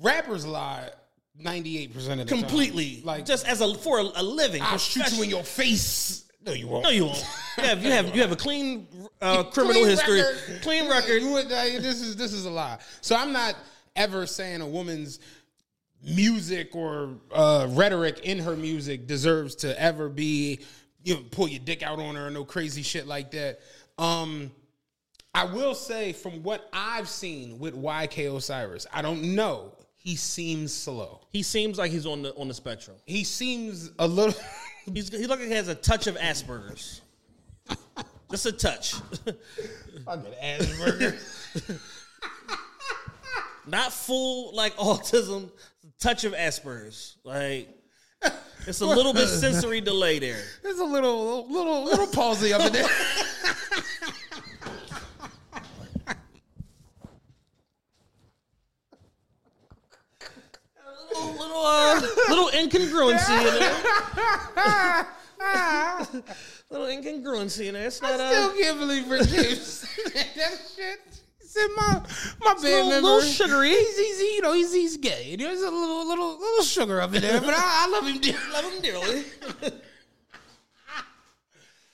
Speaker 3: rappers lie ninety eight percent of the time.
Speaker 2: Completely,
Speaker 3: Like
Speaker 2: just as a for a, a living.
Speaker 3: I'll shoot you in your face. No, you won't.
Speaker 2: No, you won't. You have you have you have a clean uh, criminal
Speaker 3: Clean
Speaker 2: history,
Speaker 3: record.
Speaker 2: clean record.
Speaker 3: This is this is a lie. So I'm not ever saying a woman's music or uh, rhetoric in her music deserves to ever be you know pull your dick out on her or no crazy shit like that. Um, I will say from what I've seen with YK Osiris, I don't know. He seems slow.
Speaker 2: He seems like he's on the on the spectrum.
Speaker 3: He seems a little.
Speaker 2: He's he looks like he has a touch of Asperger's. Just a touch.
Speaker 3: Fucking Asperger.
Speaker 2: Not full like autism, touch of Asperger's. Like it's a little bit sensory delay there.
Speaker 3: There's a little little little palsy up in there.
Speaker 2: little little, uh, little incongruency in there. little incongruency in there. It's not.
Speaker 3: I still
Speaker 2: uh,
Speaker 3: can't believe Rick James that shit. Said my my band
Speaker 2: little-
Speaker 3: member,
Speaker 2: little sugary.
Speaker 3: He's, he's you know he's he's gay. There's a little little little sugar up in there, but I, I love him dearly.
Speaker 2: love him dearly.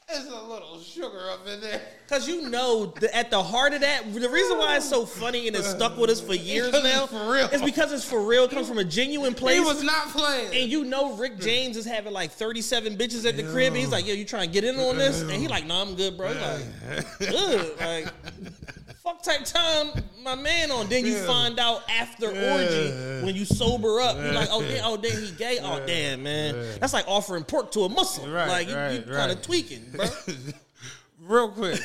Speaker 3: There's a little sugar up in there.
Speaker 2: Cause you know that at the heart of that, the reason why it's so funny and it's stuck with us for years
Speaker 3: it's
Speaker 2: now,
Speaker 3: for real.
Speaker 2: is because it's for real. It comes from a genuine place.
Speaker 3: He was not playing.
Speaker 2: and you know Rick James is having like 37 bitches at the crib. And he's like, yo, you trying to get in on this? And he like, no, I'm good, bro. He's like, good. Like, fuck type time my man on. Then you find out after orgy when you sober up. You're like, oh, damn, oh, damn, he gay? Oh, damn, man. That's like offering pork to a Muslim.
Speaker 3: Right,
Speaker 2: like, you,
Speaker 3: right,
Speaker 2: you kind
Speaker 3: right.
Speaker 2: of tweaking, bro.
Speaker 3: Real quick,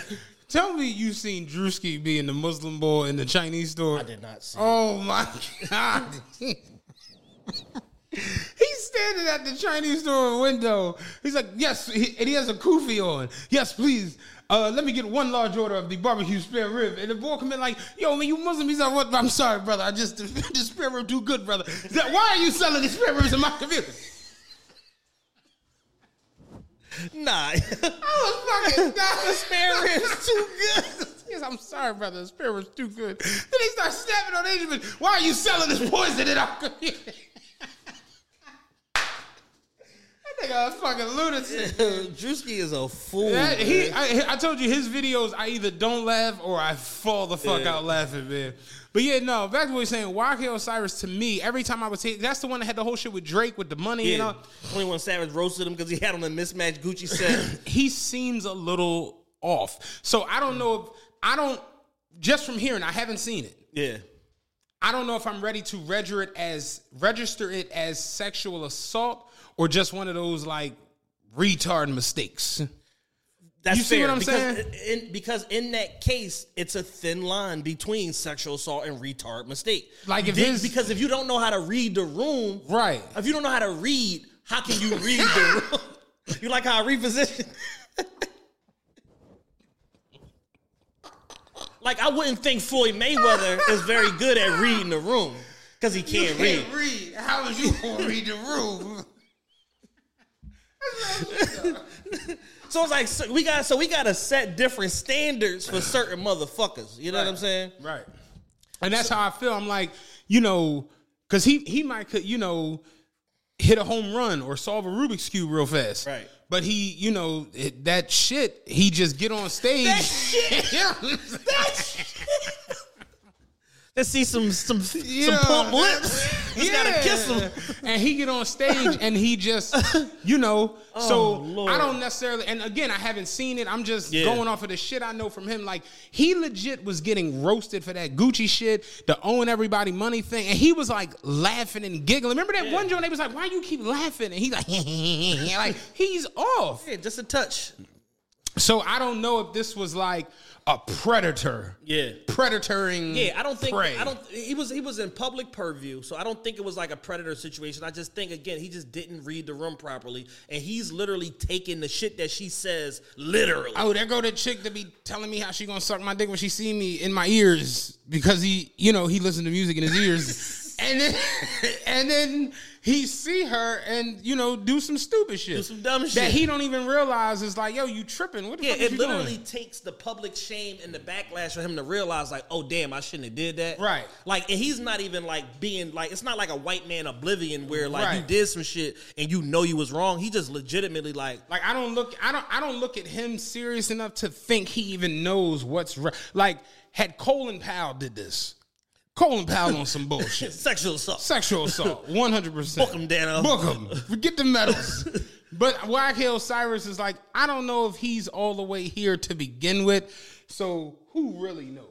Speaker 3: tell me you seen Drewski be in the Muslim boy in the Chinese store.
Speaker 2: I did not see
Speaker 3: Oh my god. He's standing at the Chinese store window. He's like, yes, he, and he has a kufi on. Yes, please. Uh, let me get one large order of the barbecue spare rib. And the boy come in like, yo, man, you Muslim? He's like, what? I'm sorry, brother. I just, the spare rib do good, brother. Like, Why are you selling the spare ribs in my community?
Speaker 2: Nah.
Speaker 3: I was fucking
Speaker 2: the spare ribs too good.
Speaker 3: Yes, I'm sorry, brother. The spirit was too good. Then he starts snapping on Asian. Why are you selling this poison in our community? that nigga a fucking lunatic.
Speaker 2: Drewski is a fool.
Speaker 3: That- he,
Speaker 2: man.
Speaker 3: I, I told you his videos. I either don't laugh or I fall the fuck
Speaker 2: Yeah.
Speaker 3: out laughing, man. But yeah, no. Back to what you're saying. YK Osiris to me, every time I was say that's the one that had the whole shit with Drake with the money. You
Speaker 2: yeah.
Speaker 3: know,
Speaker 2: 21 Savage roasted him because he had on a mismatched Gucci set.
Speaker 3: he seems a little off. So I don't know if I don't just from hearing. I haven't seen it.
Speaker 2: yeah.
Speaker 3: I don't know if I'm ready to register it as register it as sexual assault or just one of those like retard mistakes.
Speaker 2: That's
Speaker 3: You see
Speaker 2: fair,
Speaker 3: what I'm
Speaker 2: because
Speaker 3: saying?
Speaker 2: In, because in that case, it's a thin line between sexual assault and retard mistake.
Speaker 3: Like if
Speaker 2: Then-
Speaker 3: his-
Speaker 2: because if you don't know how to read the room,
Speaker 3: Right.
Speaker 2: If you don't know how to read, how can you read the room? You like how I reposition? like I wouldn't think Floyd Mayweather is very good at reading the room because he can't, read.
Speaker 3: read. How was you gonna read the room?
Speaker 2: So it's like so we got so we got to set different standards for certain motherfuckers. You know what I'm saying?
Speaker 3: Right. And that's how I feel. I'm like, you know, because he he might could, you know, hit a home run or solve a Rubik's cube real fast.
Speaker 2: Right.
Speaker 3: But he, you know, it, that shit, he just get on stage.
Speaker 2: That shit.
Speaker 3: yeah.
Speaker 2: Let's see some some
Speaker 3: Yeah.
Speaker 2: some plump lips. Just gotta kiss them.
Speaker 3: And he get on stage and he just, you know, oh, so
Speaker 2: Lord.
Speaker 3: I don't necessarily. And again, I haven't seen it. I'm just
Speaker 2: Yeah.
Speaker 3: going off of the shit I know from him. Like he legit was getting roasted for that Gucci shit, the owing everybody money thing, and he was like laughing and giggling. Remember that one joint? They was like, "Why you keep laughing?" And he's like, like he's off.
Speaker 2: Yeah, just a touch.
Speaker 3: So I don't know if this was like a predator.
Speaker 2: Yeah.
Speaker 3: Predatoring.
Speaker 2: Yeah, I don't think
Speaker 3: prey.
Speaker 2: I don't. He was he was in public purview, so I don't think it was like a predator situation. I just think again he just didn't read the room properly, and he's literally taking the shit that she says literally.
Speaker 3: Oh, there go the chick to be telling me how she gonna suck my dick when she see me in my ears because he, you know, he listen to music in his ears, and then and then he see her and you know do some stupid shit,
Speaker 2: Do some dumb shit that
Speaker 3: he don't even realize is like, yo, you tripping? What the
Speaker 2: yeah,
Speaker 3: fuck
Speaker 2: it literally
Speaker 3: doing?
Speaker 2: takes the public shame and the backlash for him to realize, like, oh damn, I shouldn't have did that.
Speaker 3: Right.
Speaker 2: Like, and he's not even like being like, it's not like a white man oblivion where like you did some shit and you know you was wrong. He just legitimately like,
Speaker 3: Like I don't look, I don't, I don't look at him serious enough to think he even knows what's right. Like had Colin Powell did this, Colin Powell on some bullshit.
Speaker 2: sexual assault.
Speaker 3: Sexual assault, one hundred percent.
Speaker 2: Book 'em, Danno.
Speaker 3: Book him. Forget the medals. but YK Osiris is like, I don't know if he's all the way here to begin with. So who really knows?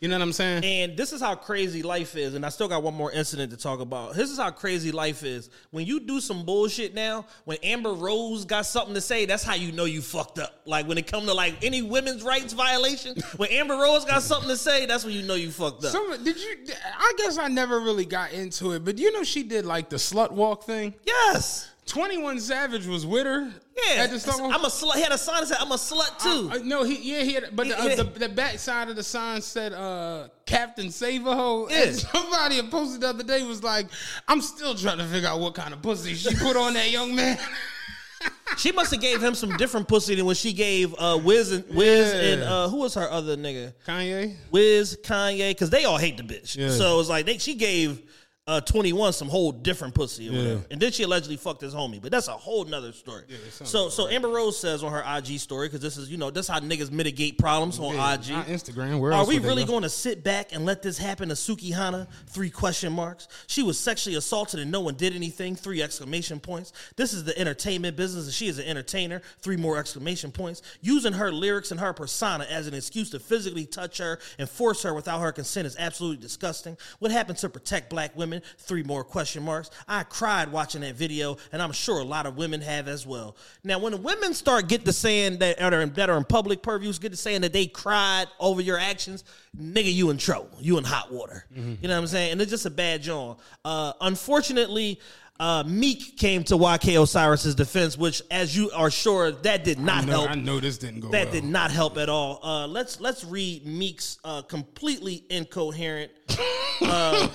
Speaker 3: You know what I'm saying?
Speaker 2: And this is how crazy life is. And I still got one more incident to talk about. This is how crazy life is. When you do some bullshit now, when Amber Rose got something to say, that's how you know you fucked up. Like when it come to like any women's rights violation, when Amber Rose got something to say, that's when you know you fucked up.
Speaker 3: Some, did you? I guess I never really got into it, but you know she did like the slut walk thing.
Speaker 2: yes.
Speaker 3: Twenty One Savage was with her.
Speaker 2: Yeah,
Speaker 3: at the Wars-
Speaker 2: I'm a slut. He had a sign that said, "I'm a slut too."
Speaker 3: Uh, no, he yeah he had, but the,
Speaker 2: He-
Speaker 3: uh, the, the back side of the sign said uh, Captain Save a Ho.
Speaker 2: Yeah.
Speaker 3: And somebody had posted the other day was like, I'm still trying to figure out what kind of pussy she put on that young man.
Speaker 2: she must have gave him some different pussy than when she gave uh, Wiz and Wiz
Speaker 3: Yeah.
Speaker 2: and uh, who was her other nigga?
Speaker 3: Kanye.
Speaker 2: Wiz, Kanye, because they all hate the bitch.
Speaker 3: Yeah.
Speaker 2: So it's like they, she gave uh, 21 some whole different pussy or
Speaker 3: Yeah.
Speaker 2: whatever. And then she allegedly fucked his homie, but that's a whole nother story. so so Amber Rose says on her IG story, because this is, you know, that's how niggas mitigate problems on IG.
Speaker 3: On Instagram. Where
Speaker 2: Are we really going to sit back and let this happen to Sukihana? Three question marks. She was sexually assaulted and no one did anything. Three exclamation points. This is the entertainment business and she is an entertainer. Three more exclamation points. Using her lyrics and her persona as an excuse to physically touch her and force her without her consent is absolutely disgusting. What happened to protect black women? Three more question marks. I cried watching that video and I'm sure a lot of women have as well. Now, when the women start get to saying that are in, that are in public purviews, get to saying that they cried over your actions, nigga, you in trouble. You in hot water. You know what I'm saying? And it's just a bad job. Uh, unfortunately, uh, Meek came to YK Osiris's defense, which, as you are sure, that did not
Speaker 3: I know,
Speaker 2: help.
Speaker 3: I know this didn't go
Speaker 2: That
Speaker 3: well.
Speaker 2: did not help at all. Uh, let's let's read Meek's uh, completely incoherent uh,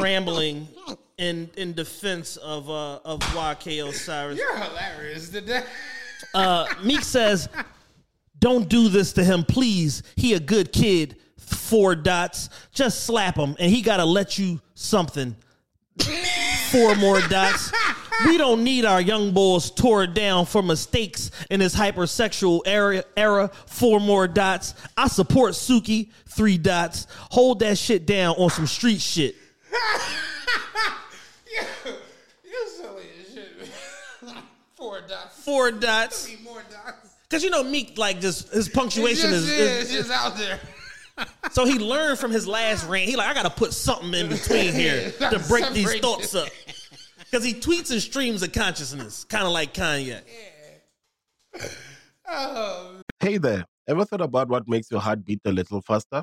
Speaker 2: rambling in in defense of uh, of YK Osiris.
Speaker 3: You're hilarious today.
Speaker 2: Uh, Meek says, "Don't do this to him, please. He a good kid. Four dots. Just slap him, and he gotta let you something. Four more dots." We don't need our young boys tore down for mistakes in this hypersexual era. Era. Four more dots. I support Suki. Three dots. Hold that shit down on some street shit.
Speaker 3: You're silly as shit. Four dots.
Speaker 2: Four dots.
Speaker 3: Three more dots.
Speaker 2: Cause you know Meek like just his
Speaker 3: It's
Speaker 2: punctuation
Speaker 3: just,
Speaker 2: is,
Speaker 3: yeah,
Speaker 2: is,
Speaker 3: it's just out there.
Speaker 2: So he learned from his last rant. He like, I gotta put something in between here to break these thoughts up. Because he tweets and streams of consciousness, kind of like Kanye.
Speaker 5: Oh, hey there, ever thought about what makes your heart beat a little faster?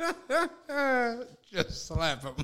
Speaker 3: just slap him.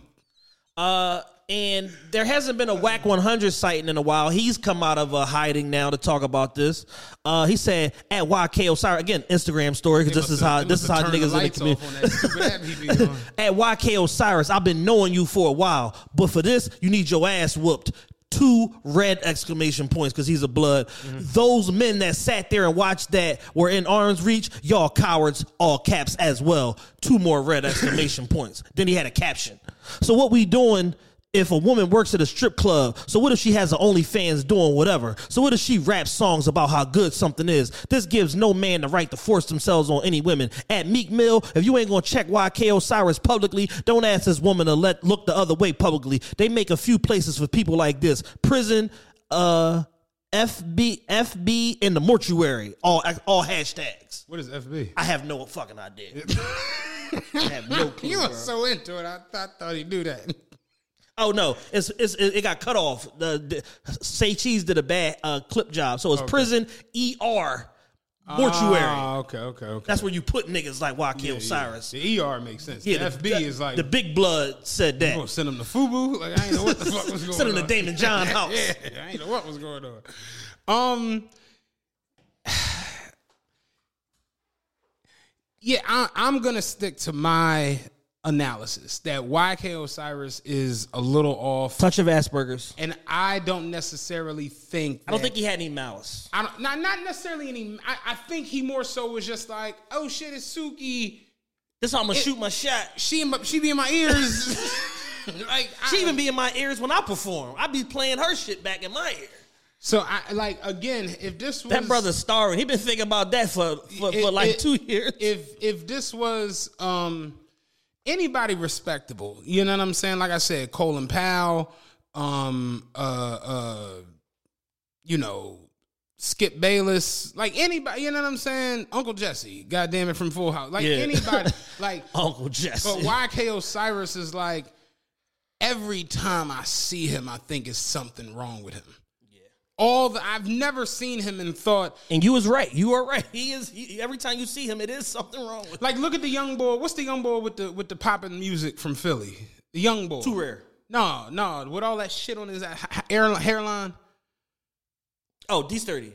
Speaker 2: Uh, and there hasn't been a Wack 100 sighting in a while. He's come out of uh, hiding now to talk about this. Uh, he said at YK Osiris again Instagram story because this is how this is how niggas in the community. at YK Osiris, I've been knowing you for a while, but for this, you need your ass whooped. Two red exclamation points because he's a blood. Mm-hmm. Those men that sat there and watched that were in arm's reach. Y'all cowards, all caps as well. Two more red exclamation points. Then he had a caption. So what we doing? If a woman works at a strip club, so what if she has an OnlyFans doing whatever? So what if she raps songs about how good something is? This gives no man the right to force themselves on any women. At Meek Mill, if you ain't gonna check YK Osiris publicly, don't ask this woman to let look the other way publicly. They make a few places for people like this: prison, uh, FB, FB, and the mortuary. All all hashtags.
Speaker 3: What is FB?
Speaker 2: I have no fucking idea. I have no clue.
Speaker 3: You
Speaker 2: bro.
Speaker 3: were so into it. I, th- I thought he knew that.
Speaker 2: Oh no, it's, it's it got cut off. The, the Say Cheese did a bad uh, clip job, so it's prison ER mortuary.
Speaker 3: Ah, okay, okay, okay.
Speaker 2: That's where you put niggas like YK
Speaker 3: Yeah, yeah.
Speaker 2: Osiris.
Speaker 3: The ER makes sense.
Speaker 2: Yeah,
Speaker 3: the
Speaker 2: the-
Speaker 3: FB
Speaker 2: the-
Speaker 3: is like
Speaker 2: the big blood said that.
Speaker 3: You gonna send him to Fubu? Like I ain't know what the fuck was going on.
Speaker 2: Send him to Daymond John house.
Speaker 3: yeah, I ain't know what was going on. Um, yeah, I, I'm gonna stick to my analysis that YK Osiris is a little off,
Speaker 2: Touch of Asperger's.
Speaker 3: and I don't necessarily think.
Speaker 2: I don't
Speaker 3: that-
Speaker 2: think he had any malice.
Speaker 3: I don't, not not necessarily any. I, I think he more so was just like, oh shit, it's Suki.
Speaker 2: This how I'm gonna shoot my shot.
Speaker 3: She my, she be in my ears. like
Speaker 2: She
Speaker 3: I-
Speaker 2: even be in my ears when I perform. I be playing her shit back in my ear.
Speaker 3: So I like again, if this was
Speaker 2: That brother's starring. He been thinking about that for for,
Speaker 3: it-
Speaker 2: for like
Speaker 3: it-
Speaker 2: two years.
Speaker 3: If if this was um anybody respectable, you know what I'm saying? Like I said, Colin Powell, um, uh, uh, you know, Skip Bayless, like anybody, you know what I'm saying? Uncle Jesse, goddamn it, from Full House, like
Speaker 2: Yeah.
Speaker 3: anybody, like
Speaker 2: Uncle Jesse.
Speaker 3: But YK Osiris is like every time I see him, I think it's something wrong with him. Yeah. All the I've never seen him and thought
Speaker 2: and you was right. You are right. He is. He, every time you see him, it is something wrong with.
Speaker 3: like look at the young boy. What's the young boy with the with the popping music from Philly? The young boy.
Speaker 2: Too rare.
Speaker 3: No, no, with all that shit on his ha- ha- hairline,
Speaker 2: Oh, D thirty.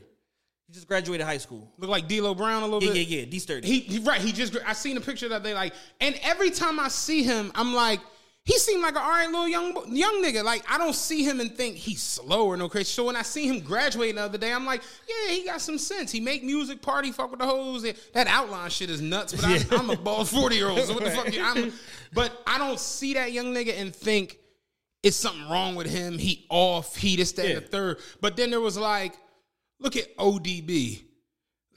Speaker 2: He just graduated high school.
Speaker 3: look like D'Lo Brown a little
Speaker 2: Yeah,
Speaker 3: bit.
Speaker 2: yeah, yeah. D thirty.
Speaker 3: He, he right. He just. I seen a picture that they like, and every time I see him, I'm like, he seemed like an alright little young young nigga. Like I don't see him and think he's slow or no crazy. So when I see him graduating the other day, I'm like, yeah, he got some sense. He make music, party, fuck with the hoes. That outline shit is nuts. But I, I'm a bald forty year old. So what the fuck? I'm, but I don't see that young nigga and think it's something wrong with him. He off. He this that and the third. But then there was like, look at ODB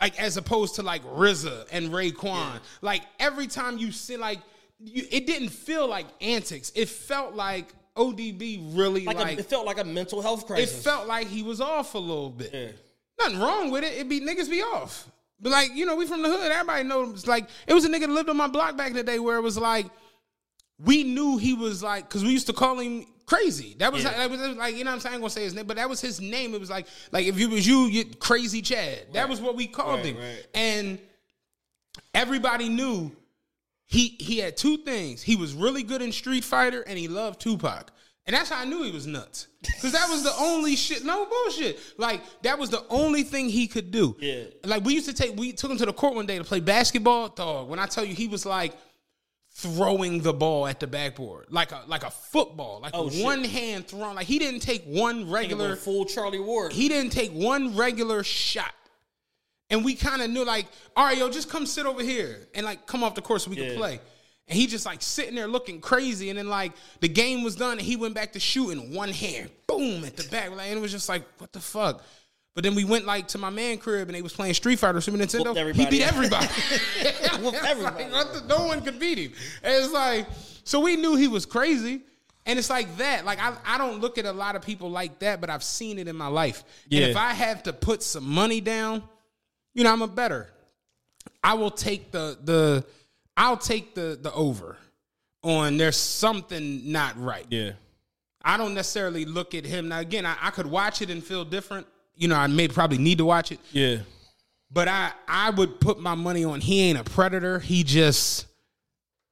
Speaker 3: like as opposed to like RZA and Raekwon. Like every time you see like you, it didn't feel like antics. It felt like ODB really
Speaker 2: like,
Speaker 3: like,
Speaker 2: a, it felt like a mental health crisis.
Speaker 3: it felt like he was off a little bit.
Speaker 2: Yeah.
Speaker 3: Nothing wrong with it. It be niggas be off. But like, you know, we from the hood. Everybody knows like it was a nigga that lived on my block back in the day where it was like we knew he was like because we used to call him crazy. That was,
Speaker 2: Yeah.
Speaker 3: that was that was like you know what I'm saying. I ain't gonna say his name, but that was his name. It was like like if it was you, you crazy Chad. That was what we called
Speaker 2: Right,
Speaker 3: him.
Speaker 2: right.
Speaker 3: And everybody knew he he had two things. He was really good in Street Fighter and he loved Tupac. And that's how I knew he was nuts. Cause that was the only shit. No bullshit. Like that was the only thing he could do.
Speaker 2: Yeah.
Speaker 3: Like we used to take. We took him to the court one day to play basketball. Dog. When I tell you, he was like throwing the ball at the backboard like a like a football, like
Speaker 2: Oh, shit.
Speaker 3: one hand thrown. Like he didn't take one regular
Speaker 2: full Charlie Ward.
Speaker 3: he didn't take one regular shot. And we kind of knew, like, all right, yo, just come sit over here and like come off the course so we
Speaker 2: Yeah.
Speaker 3: can play. And he just like sitting there looking crazy. And then like the game was done and he went back to shooting one hand, boom, at the back. Like, and it was just like, what the fuck? But then we went like to my man crib and they was playing Street Fighter Super Nintendo. He beat everybody.
Speaker 2: Everybody.
Speaker 3: Like, no one could beat him. And it's like, so we knew he was crazy. And it's like that. Like I, I don't look at a lot of people like that, but I've seen it in my life.
Speaker 2: Yeah.
Speaker 3: And if I have to put some money down, you know, I'm a better. I will take the the I'll take the the over on there's something not right.
Speaker 2: yeah.
Speaker 3: I don't necessarily look at him. Now again, I, I could watch it and feel different. You know, I may probably need to watch it.
Speaker 2: Yeah.
Speaker 3: But I I would put my money on he ain't a predator. He just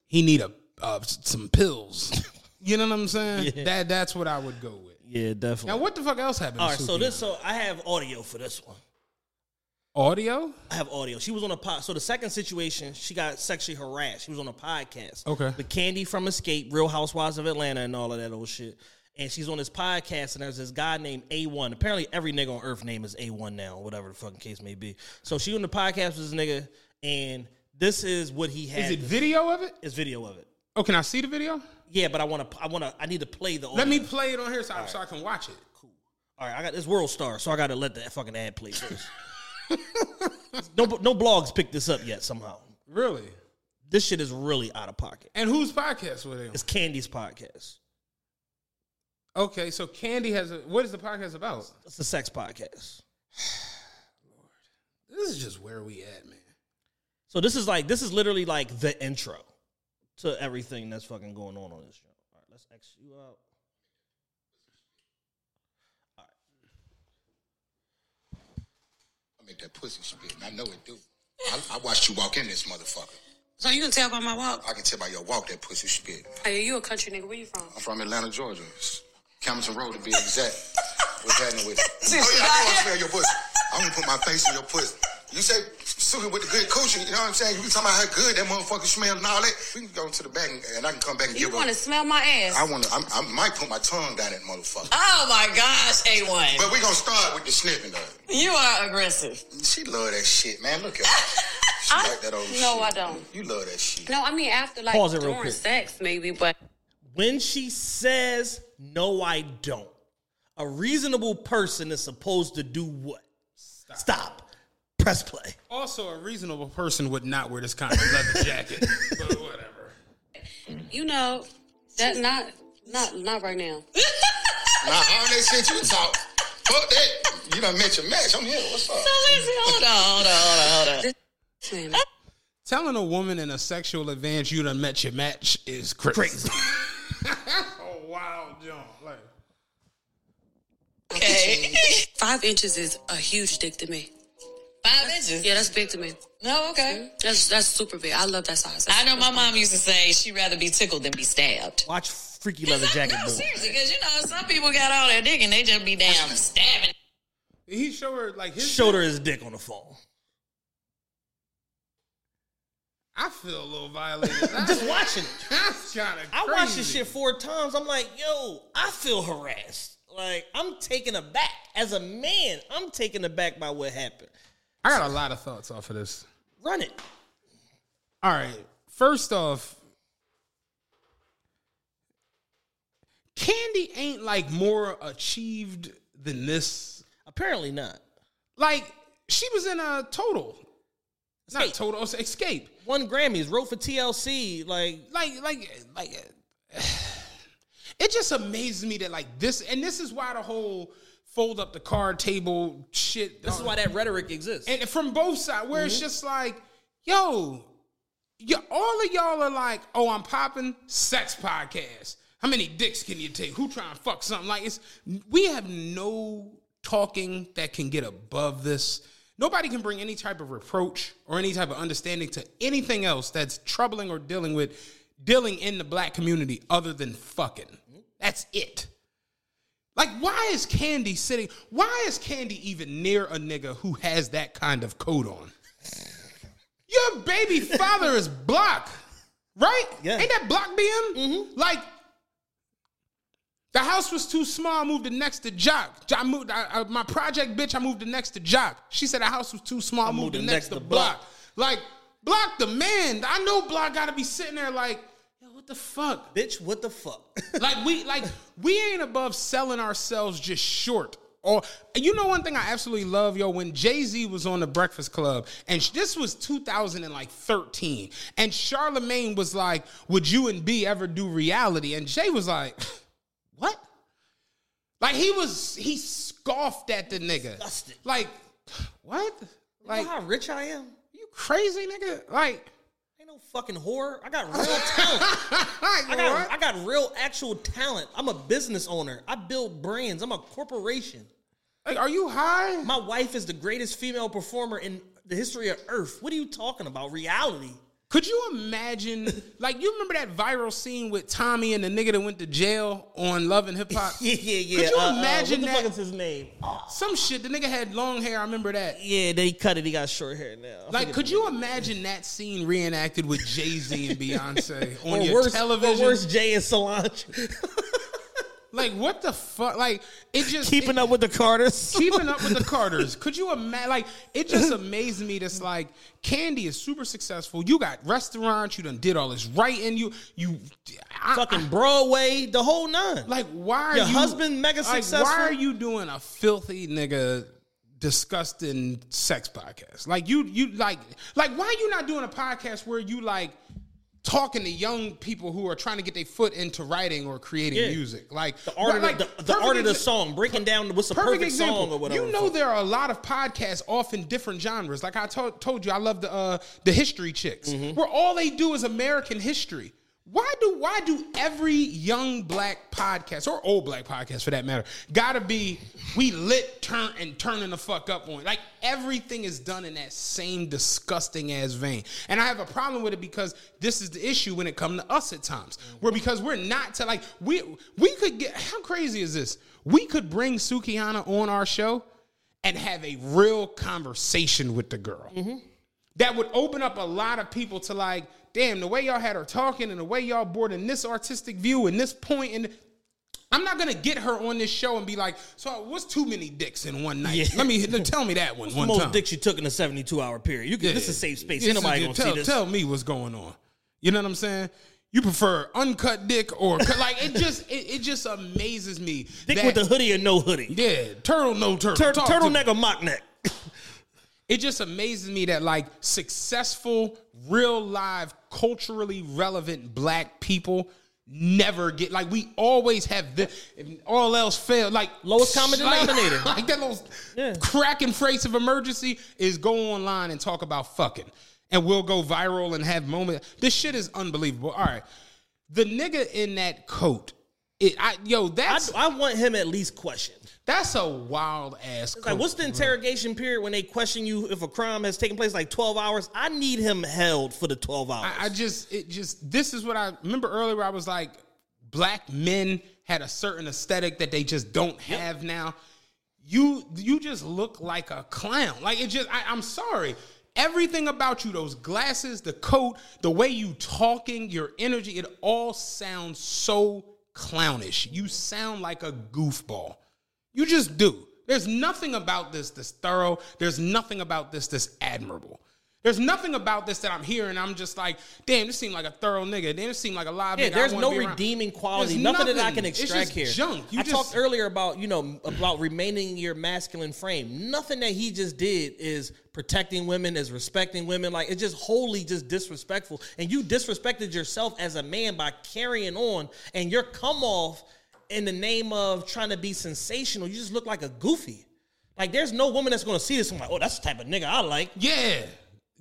Speaker 3: he need a uh, some pills. You know what I'm saying?
Speaker 2: Yeah.
Speaker 3: That that's what I would go with.
Speaker 2: Yeah, definitely.
Speaker 3: Now what the fuck else happened?
Speaker 2: All right, so this, so I have audio for this one.
Speaker 3: Audio.
Speaker 2: I have audio. She was on a pod. So the second situation, she got sexually harassed. She was on a podcast.
Speaker 3: Okay.
Speaker 2: The Kandi from Xscape, Real Housewives of Atlanta, and all of that old shit. And she's on this podcast, and there's this guy named A1. Apparently, every nigga on Earth name is A1 now, whatever the fucking case may be. So she on the podcast with this nigga, and this is what he had.
Speaker 3: Is it video of it?
Speaker 2: It's video of it.
Speaker 3: Oh, can I see the video?
Speaker 2: Yeah, but I want to. I want to. I need to play the. Audio.
Speaker 3: Let me play it on here so, I, so I can watch it. Cool.
Speaker 2: All right, I got this World Star, so I got to let that fucking ad play first. no, no blogs picked this up yet somehow.
Speaker 3: Really?
Speaker 2: This shit is really out of pocket.
Speaker 3: And whose podcast were they on?
Speaker 2: It's Kandi's podcast.
Speaker 3: Okay, so Kandi has a. What is the podcast about?
Speaker 2: It's a sex podcast.
Speaker 3: Lord, This is just where we at, man.
Speaker 2: So this is like this is literally like the intro to everything that's fucking going on on this show. All right, let's X you out.
Speaker 6: I make that pussy spit, and I know it do. I, I watched you walk in this motherfucker.
Speaker 7: So you can tell by my walk.
Speaker 6: I can tell by your walk that pussy spit.
Speaker 7: Hey, you a country nigga? Where you from?
Speaker 6: I'm from Atlanta, Georgia. Campbellton Road to be exact. What's happening with it? Oh yeah, I to
Speaker 7: it.
Speaker 6: smell your pussy. I want to put my face in your pussy. You say Suki with the good coochie, you know what I'm saying? You be talking about how good that motherfucker smell and all that. We can go to the back and, and I can come back and
Speaker 7: You
Speaker 6: give You
Speaker 7: want to smell my ass?
Speaker 6: I want to. I might put my tongue down that motherfucker.
Speaker 7: Oh my gosh, A1.
Speaker 6: But we gonna start with the sniffing though.
Speaker 7: You are aggressive.
Speaker 6: She love that shit, man. Look at her. She
Speaker 7: I-
Speaker 6: like that old
Speaker 7: no,
Speaker 6: shit.
Speaker 7: I don't.
Speaker 6: You love that shit.
Speaker 7: No, I mean after like
Speaker 2: Pause it real
Speaker 7: during
Speaker 2: quick.
Speaker 7: sex, maybe, but
Speaker 2: When she says, no, I don't, a reasonable person is supposed to do what? Stop. Press play.
Speaker 3: Also, a reasonable person would not wear this kind of leather jacket. but whatever.
Speaker 7: you know that not not not right now.
Speaker 6: Nah, all that shit you talk. Fuck that. You done met your match. I'm here. What's up?
Speaker 7: hold on, hold on, hold on. Man,
Speaker 3: Telling a woman in a sexual advance you done met your match is crazy. oh wow, John. Like,
Speaker 7: Okay. Five inches is a huge dick to me.
Speaker 8: Five inches.
Speaker 7: Yeah, that's big to me.
Speaker 8: No, okay.
Speaker 7: That's that's super big. I love that size.
Speaker 8: I know my mom used to say she'd rather be tickled than be stabbed.
Speaker 2: Watch Freaky Leather Jacket
Speaker 8: No,
Speaker 2: Boy.
Speaker 8: seriously, because you know some people got all their dick and they just be damn stabbing.
Speaker 3: he showed her like his
Speaker 2: Showed her his dick on the phone.
Speaker 3: I feel a little violated.
Speaker 2: Just watching it.
Speaker 3: That's kind of
Speaker 2: I watched this shit four times. I'm like, yo, I feel harassed. Like, I'm taken aback. As a man, I'm taken aback by what happened.
Speaker 3: I got a lot of thoughts off of this.
Speaker 2: Run it.
Speaker 3: All right. First off, Kandi ain't like more achieved than this.
Speaker 2: Apparently not.
Speaker 3: Like she was in a total, not
Speaker 2: Xscape.
Speaker 3: total it's Xscape.
Speaker 2: Won Grammys, wrote for TLC. Like,
Speaker 3: Like like like. It just amazes me that like this, and this is why the whole fold up the card table shit.
Speaker 2: this is why that rhetoric exists.
Speaker 3: and from both sides, where it's mm-hmm. just like, yo, you, all of y'all are like, oh, I'm popping sex podcast. How many dicks can you take? Who trying to fuck something? Like it's we have no talking that can get above this. Nobody can bring any type of reproach or any type of understanding to anything else that's troubling or dealing with dealing in the black community other than fucking. Mm-hmm. That's it. Like, why is Kandi sitting? Why is Kandi even near a nigga who has that kind of coat on? Your baby father is Block, right?
Speaker 2: Yeah.
Speaker 3: Ain't that Block BM? Mm-hmm. Like, the house was too small. I moved it next to Jock. I moved I, I- my project bitch. I moved it next to Jock. She said the house was too small. I, moved, it next, to Block. Like, Block the man. I know Block got to be sitting there like, what the fuck?
Speaker 2: Bitch, what the fuck?
Speaker 3: like we like we ain't above selling ourselves just short. Or you know one thing I absolutely love, yo, when Jay Z was on the Breakfast Club, and this was 2013, and Charlemagne was like, "Would you and B ever do reality?" And Jay was like, "What?" Like he was he scoffed at the nigga.
Speaker 2: Disgusted.
Speaker 3: Like, what?
Speaker 2: Like, you know how rich I am?
Speaker 3: you crazy nigga? Like,
Speaker 2: fucking whore. I got real talent. I got. I got real actual talent. I'm a business owner. I build brands. I'm a corporation.
Speaker 3: Like, are you high?
Speaker 2: My wife is the greatest female performer in the history of Earth. What are you talking about? Reality.
Speaker 3: Could you imagine, like, you remember that viral scene with Tommy and the nigga that went to jail on Love and Hip Hop?
Speaker 2: Yeah, yeah, yeah.
Speaker 3: Could you
Speaker 2: Uh, uh,
Speaker 3: imagine
Speaker 2: what the
Speaker 3: that?
Speaker 2: fuck is his name?
Speaker 3: Some shit. The nigga had long hair. I remember that.
Speaker 2: Yeah, they cut it. He got short hair now.
Speaker 3: Like, could you imagine that scene reenacted with Jay Z and Beyonce on
Speaker 2: or
Speaker 3: your
Speaker 2: worse,
Speaker 3: television?
Speaker 2: Or worse, Jay and Solange
Speaker 3: Like, what the fuck? Like, it just
Speaker 2: keeping
Speaker 3: it-
Speaker 2: up with the Carters.
Speaker 3: keeping up with the Carters. Could you imagine? Like, it just amazed me. That's like Kandi is super successful. You got restaurants. You done did all this right, writing. You you I-
Speaker 2: fucking Broadway, the whole nine.
Speaker 3: Like, why are
Speaker 2: Your
Speaker 3: you
Speaker 2: husband mega
Speaker 3: like,
Speaker 2: successful?
Speaker 3: Why are you doing a filthy nigga disgusting sex podcast? Like you you like like why are you not doing a podcast where you like talking to young people who are trying to get their foot into writing or creating
Speaker 2: Yeah.
Speaker 3: music? Like
Speaker 2: the art
Speaker 3: like,
Speaker 2: of the, the
Speaker 3: perfect
Speaker 2: art of the song, breaking down what's the perfect, song or whatever.
Speaker 3: You know there are a lot of podcasts off in different genres. Like I told told you, I love the uh, the history chicks,
Speaker 2: Mm-hmm.
Speaker 3: where all they do is American history. Why do why do every young black podcast or old black podcast for that matter gotta be we lit turn and turning the fuck up on like everything is done in that same disgusting ass vein. And I have a problem with it because this is the issue when it comes to us at times. Where because we're not to like we we could get how crazy is this? We could bring Sukihana on our show and have a real conversation with the girl. Mm-hmm. That would open up a lot of people to like, damn, the way y'all had her talking and the way y'all brought in this artistic view and this point and I'm not gonna get her on this show and be like, so what's too many dicks in one night?
Speaker 2: Yeah.
Speaker 3: Let me tell me that one.
Speaker 2: What's
Speaker 3: one
Speaker 2: the most
Speaker 3: time.
Speaker 2: dicks you took in a 72 hour period? You can, This is a safe space.
Speaker 3: This
Speaker 2: gonna
Speaker 3: tell,
Speaker 2: see this.
Speaker 3: Tell me what's going on. You know what I'm saying? You prefer uncut dick or cut- like it just it, it just amazes me.
Speaker 2: Dick
Speaker 3: that-
Speaker 2: with the hoodie or no hoodie.
Speaker 3: yeah, turtle no turtle.
Speaker 2: Tur- turtleneck or mock neck.
Speaker 3: It just amazes me that like successful, real live, culturally relevant black people never get like we always have the all else failed like
Speaker 2: Lowest common
Speaker 3: like-
Speaker 2: denominator.
Speaker 3: like that little
Speaker 2: Yeah.
Speaker 3: cracking phrase of emergency is go online and talk about fucking and we'll go viral and have moment this shit is unbelievable all right the nigga in that coat it, I, yo
Speaker 2: I,
Speaker 3: that's
Speaker 2: I want him at least questioned.
Speaker 3: That's a wild ass
Speaker 2: like, what's the interrogation period when they question you if a crime has taken place like 12 hours? I need him held for the 12 hours.
Speaker 3: I, I just it just this is what I remember earlier. I was like, black men had a certain aesthetic that they just don't have now. You you just look like a clown. Like it just I, I'm sorry. Everything about you, those glasses, the coat, the way you talking, your energy, it all sounds so clownish. You sound like a goofball. You just do. There's nothing about this that's thorough. There's nothing about this that's admirable. There's nothing about this that I'm hearing. I'm just like, damn, this seemed like a thorough nigga. Damn, this seemed like a live
Speaker 2: yeah,
Speaker 3: nigga.
Speaker 2: There's no redeeming quality.
Speaker 3: There's
Speaker 2: Nothing, that I
Speaker 3: nothing.
Speaker 2: can
Speaker 3: It's
Speaker 2: extract
Speaker 3: just
Speaker 2: here.
Speaker 3: junk. You
Speaker 2: I
Speaker 3: just-
Speaker 2: talked earlier about you know about remaining your masculine frame. Nothing that he just did is protecting women, is respecting women. Like it's just wholly just disrespectful. And you disrespected yourself as a man by carrying on, and your come off in the name of trying to be sensational. You just look like a goofy. Like there's no woman that's gonna see this and like, oh, that's the type of nigga I like.
Speaker 3: Yeah.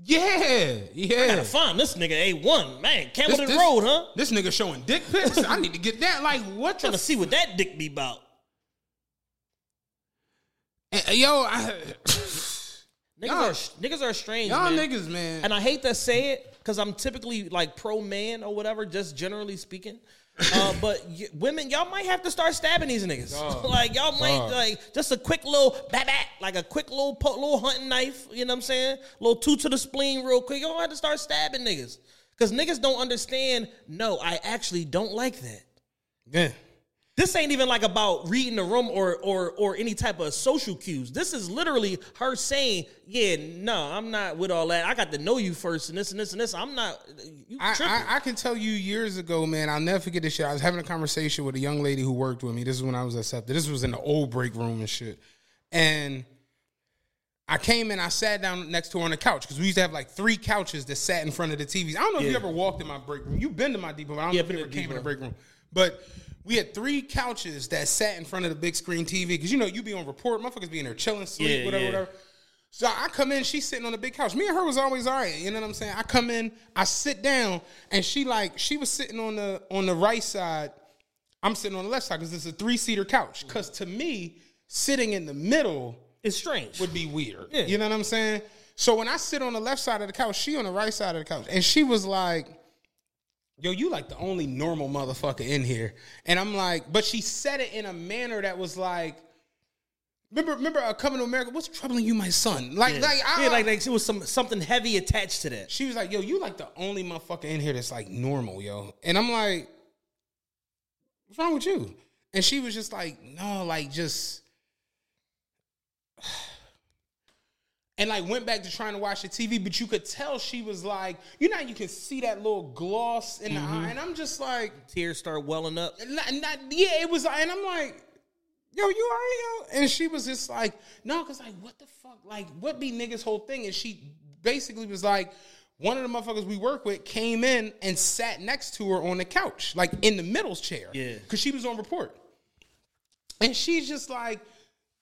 Speaker 3: Yeah. Yeah.
Speaker 2: Gotta find this nigga A one man.
Speaker 3: This-
Speaker 2: Campbellton
Speaker 3: this-
Speaker 2: Road, huh?
Speaker 3: This nigga showing dick pics. I need to get that. Like, what
Speaker 2: Trying
Speaker 3: the
Speaker 2: to see what that dick be about.
Speaker 3: f- Yo, I,
Speaker 2: Niggas are niggas are strange,
Speaker 3: y'all
Speaker 2: man.
Speaker 3: niggas, man.
Speaker 2: And I hate to say it because I'm typically like pro man or whatever, just generally speaking. Uh, but y- women, y'all might have to start stabbing these niggas. like y'all might
Speaker 3: Dog.
Speaker 2: like just a quick little bat bat, like a quick little po- little hunting knife. You know what I'm saying? little two to the spleen, real quick. Y'all have to start stabbing niggas because niggas don't understand. No, I actually don't like that.
Speaker 3: yeah.
Speaker 2: This ain't even like about reading the room or or or any type of social cues. This is literally her saying, "Yeah, no, I'm not with all that. I got to know you first, and this and this and this. I'm not. You
Speaker 3: I. I, I can tell you years ago, man, I'll never forget this shit. I was having a conversation with a young lady who worked with me. This is when I was accepted. This was in the old break room and shit. And I came in, I sat down next to her on the couch because we used to have like three couches that sat in front of the TVs. I don't know if you ever walked in my break room. You've been to my depot, but I don't
Speaker 2: Yeah,
Speaker 3: know if you ever came in the break room. But we had three couches that sat in front of the big screen TV because you know you be on report, motherfuckers be in there chilling, sleep,
Speaker 2: Yeah,
Speaker 3: whatever,
Speaker 2: yeah.
Speaker 3: whatever. So I come in, she's sitting on the big couch. Me and her was always all right. You know what I'm saying? I come in, I sit down, and she like she was sitting on the on the right side. I'm sitting on the left side because it's a three seater couch. Because to me, sitting in the middle
Speaker 2: is strange.
Speaker 3: would be weird.
Speaker 2: Yeah.
Speaker 3: You know what I'm saying? So when I sit on the left side of the couch, she on the right side of the couch, and she was like, "Yo, you like the only normal motherfucker in here." And I'm like, but she said it in a manner that was like. Remember, remember, uh, coming to America. What's troubling you, my son? Like,
Speaker 2: yeah.
Speaker 3: like, I,
Speaker 2: yeah, like like it was some something heavy attached to that.
Speaker 3: she was like, "Yo, you like the only motherfucker in here that's like normal, yo." And I'm like, "What's wrong with you?" And she was just like, "No, like just." And like went back to trying to watch the TV, but you could tell she was like, you know, you can see that little gloss in the mm-hmm. eye, and I'm just like,
Speaker 2: Tears start welling up.
Speaker 3: not, not, yeah, it was, and I'm like, yo, you alright, yo? And she was just like, no, cause like, what the fuck, like, what be niggas' whole thing? And she basically was like, one of the motherfuckers we work with came in and sat next to her on the couch, like in the middle chair,
Speaker 2: Yeah.
Speaker 3: cause she was on report, and she's just like.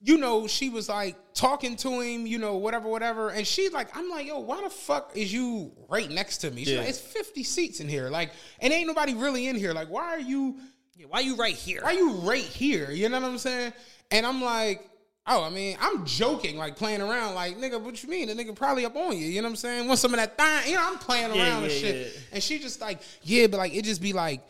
Speaker 3: You know, she was like talking to him, you know, whatever, whatever. And she's like, I'm like, yo, why the fuck is you right next to me? She's
Speaker 2: Yeah.
Speaker 3: like, it's 50 seats in here. Like, and ain't nobody really in here. Like, why are you
Speaker 2: Yeah, why you right here?
Speaker 3: why are you right here? You know what I'm saying? And I'm like, oh, I mean, I'm joking, like playing around, like, nigga, what you mean? The nigga probably up on you. You know what I'm saying? Want some of that thing? You know, I'm playing
Speaker 2: Yeah,
Speaker 3: around and shit.
Speaker 2: yeah.
Speaker 3: And she just like, yeah, but like it just be like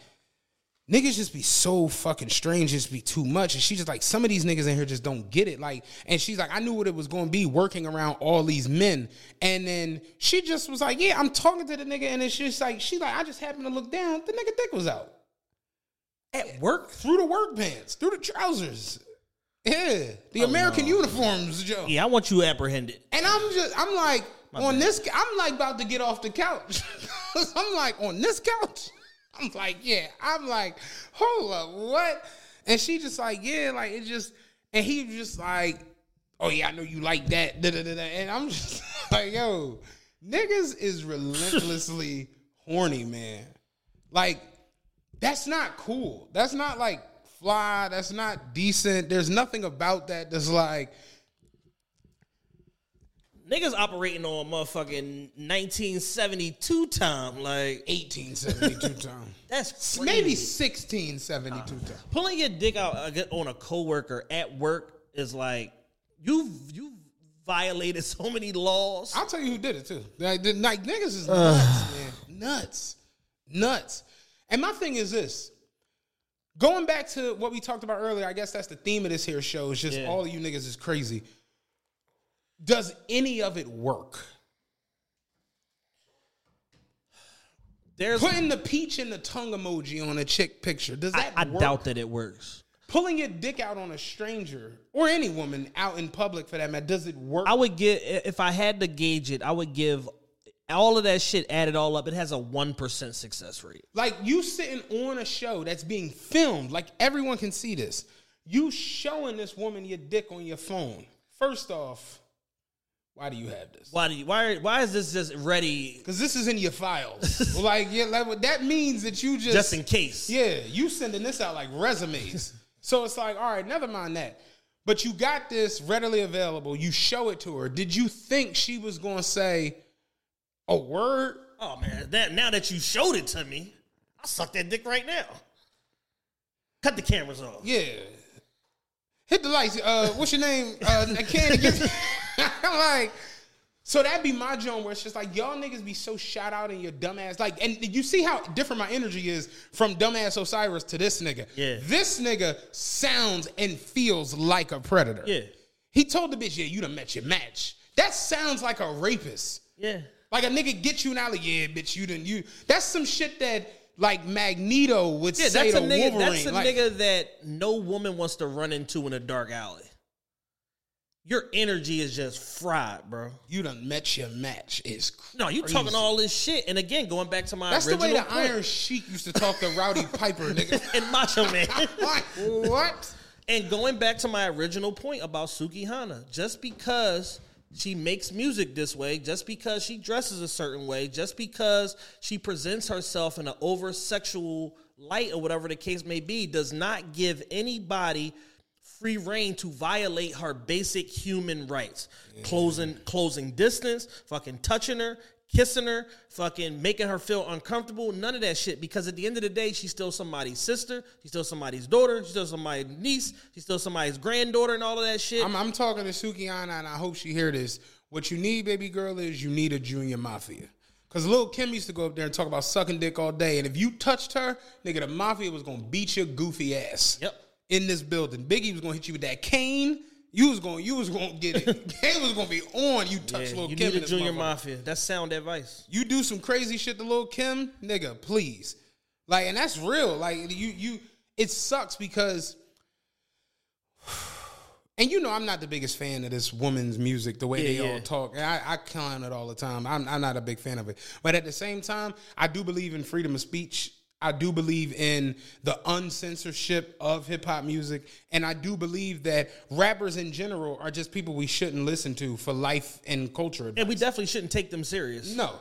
Speaker 3: niggas just be so fucking strange, just be too much. And she just like, some of these niggas in here just don't get it. Like, and she's like, I knew what it was going to be working around all these men. And then she just was like, yeah, I'm talking to the nigga. And it's just like, she's like, I just happened to look down. The nigga dick was out.
Speaker 2: At work?
Speaker 3: Through the work pants, through the trousers. Yeah. The oh, American uniforms, Joe.
Speaker 2: Yeah, I want you apprehended.
Speaker 3: And I'm just, I'm like,
Speaker 2: My
Speaker 3: on
Speaker 2: bad.
Speaker 3: this, I'm like about to get off the couch. I'm like, on this couch? I'm like, yeah. I'm like, hold up, what? And she just like, yeah, like it just, and he just like, oh yeah, I know you like that. Da, da, da. And I'm just like, yo, niggas is relentlessly horny, man. Like, that's not cool. That's not like fly. That's not decent. There's nothing about that that's like,
Speaker 2: Niggas operating on a motherfucking 1972 time. Like
Speaker 3: 1872 time.
Speaker 2: That's crazy.
Speaker 3: maybe 1672 time.
Speaker 2: pulling your dick out uh, on a coworker at work is like you you violated so many laws.
Speaker 3: I'll tell you who did it too. Like, the, like niggas is nuts, man. Nuts. Nuts. And my thing is this. Going back to what we talked about earlier, I guess that's the theme of this here show. Is just
Speaker 2: Yeah.
Speaker 3: all of you niggas is crazy. Does any of it work?
Speaker 2: There's
Speaker 3: Putting the peach in the tongue emoji on a chick picture. Does that
Speaker 2: I
Speaker 3: work?
Speaker 2: doubt that it works.
Speaker 3: Pulling your dick out on a stranger or any woman out in public for that matter, does it work?
Speaker 2: I would give if I had to gauge it, I would give all of that shit added all up. It has a one percent success rate.
Speaker 3: Like you sitting on a show that's being filmed, like everyone can see this. You showing this woman your dick on your phone. First off, why do you have this?
Speaker 2: Why do you, why why is this just ready
Speaker 3: Because this is in your files. like, yeah, like, that means that you just
Speaker 2: just in case?
Speaker 3: Yeah, you sending this out like resumes. so it's like, all right, never mind that. But you got this readily available. You show it to her. Did you think she was going to say a word?
Speaker 2: Oh man, that now that you showed it to me, I'll suck that dick right now. Cut the cameras off.
Speaker 3: Yeah. Hit the lights. Uh, what's your name? Uh, I can't get. like, so that'd be my joint where it's just like y'all niggas be so shot out in your dumbass. Like, and you see how different my energy is from dumbass Osiris to this nigga.
Speaker 2: Yeah.
Speaker 3: This nigga sounds and feels like a predator.
Speaker 2: Yeah.
Speaker 3: He told the bitch, yeah, you done met your match. That sounds like a rapist.
Speaker 2: Yeah.
Speaker 3: Like a nigga get you now, like, yeah, bitch, you done you. That's some shit that like Magneto would
Speaker 2: Yeah,
Speaker 3: say
Speaker 2: that's a
Speaker 3: to
Speaker 2: nigga.
Speaker 3: Wolverine.
Speaker 2: That's a
Speaker 3: like,
Speaker 2: nigga that no woman wants to run into in a dark alley. Your energy is just fried, bro.
Speaker 3: You done met your match. Is
Speaker 2: No, you talking all this shit, and again, going back to my
Speaker 3: That's the way the
Speaker 2: point.
Speaker 3: Iron Sheik used to talk to Rowdy Piper, nigga.
Speaker 2: and Macho Man.
Speaker 3: like what?
Speaker 2: And going back to my original point about Sukihana, just because she makes music this way, just because she dresses a certain way, just because she presents herself in an over sexual light or whatever the case may be, does not give anybody free reign to violate her basic human rights. Closing closing distance, fucking touching her, kissing her, fucking making her feel uncomfortable, none of that shit. Because at the end of the day, she's still somebody's sister, she's still somebody's daughter, she's still somebody's niece, she's still somebody's granddaughter, and all of that shit.
Speaker 3: I'm, I'm talking to Sukihana, and I hope she hear this. What you need, baby girl, is you need a junior mafia. Cause Lil Kim used to go up there and talk about sucking dick all day, and if you touched her, nigga, the mafia was gonna beat your goofy ass.
Speaker 2: Yep.
Speaker 3: In this building, Biggie was gonna hit you with that cane. You was gonna, you was gonna get it. Cane was gonna be on. You touch
Speaker 2: Yeah,
Speaker 3: Lil
Speaker 2: you
Speaker 3: Kim.
Speaker 2: need a junior mafia. That's sound advice.
Speaker 3: You do some crazy shit to little Kim, nigga, please. Like, and that's real. Like, you, you, it sucks because, and you know, I'm not the biggest fan of this woman's music, the way
Speaker 2: Yeah,
Speaker 3: they
Speaker 2: yeah.
Speaker 3: all talk. And I, I clown it all the time. I'm, I'm not a big fan of it. But at the same time, I do believe in freedom of speech. I do believe in the uncensorship of hip hop music. And I do believe that rappers in general are just people we shouldn't listen to for life and culture.
Speaker 2: And we definitely shouldn't take them serious.
Speaker 3: No.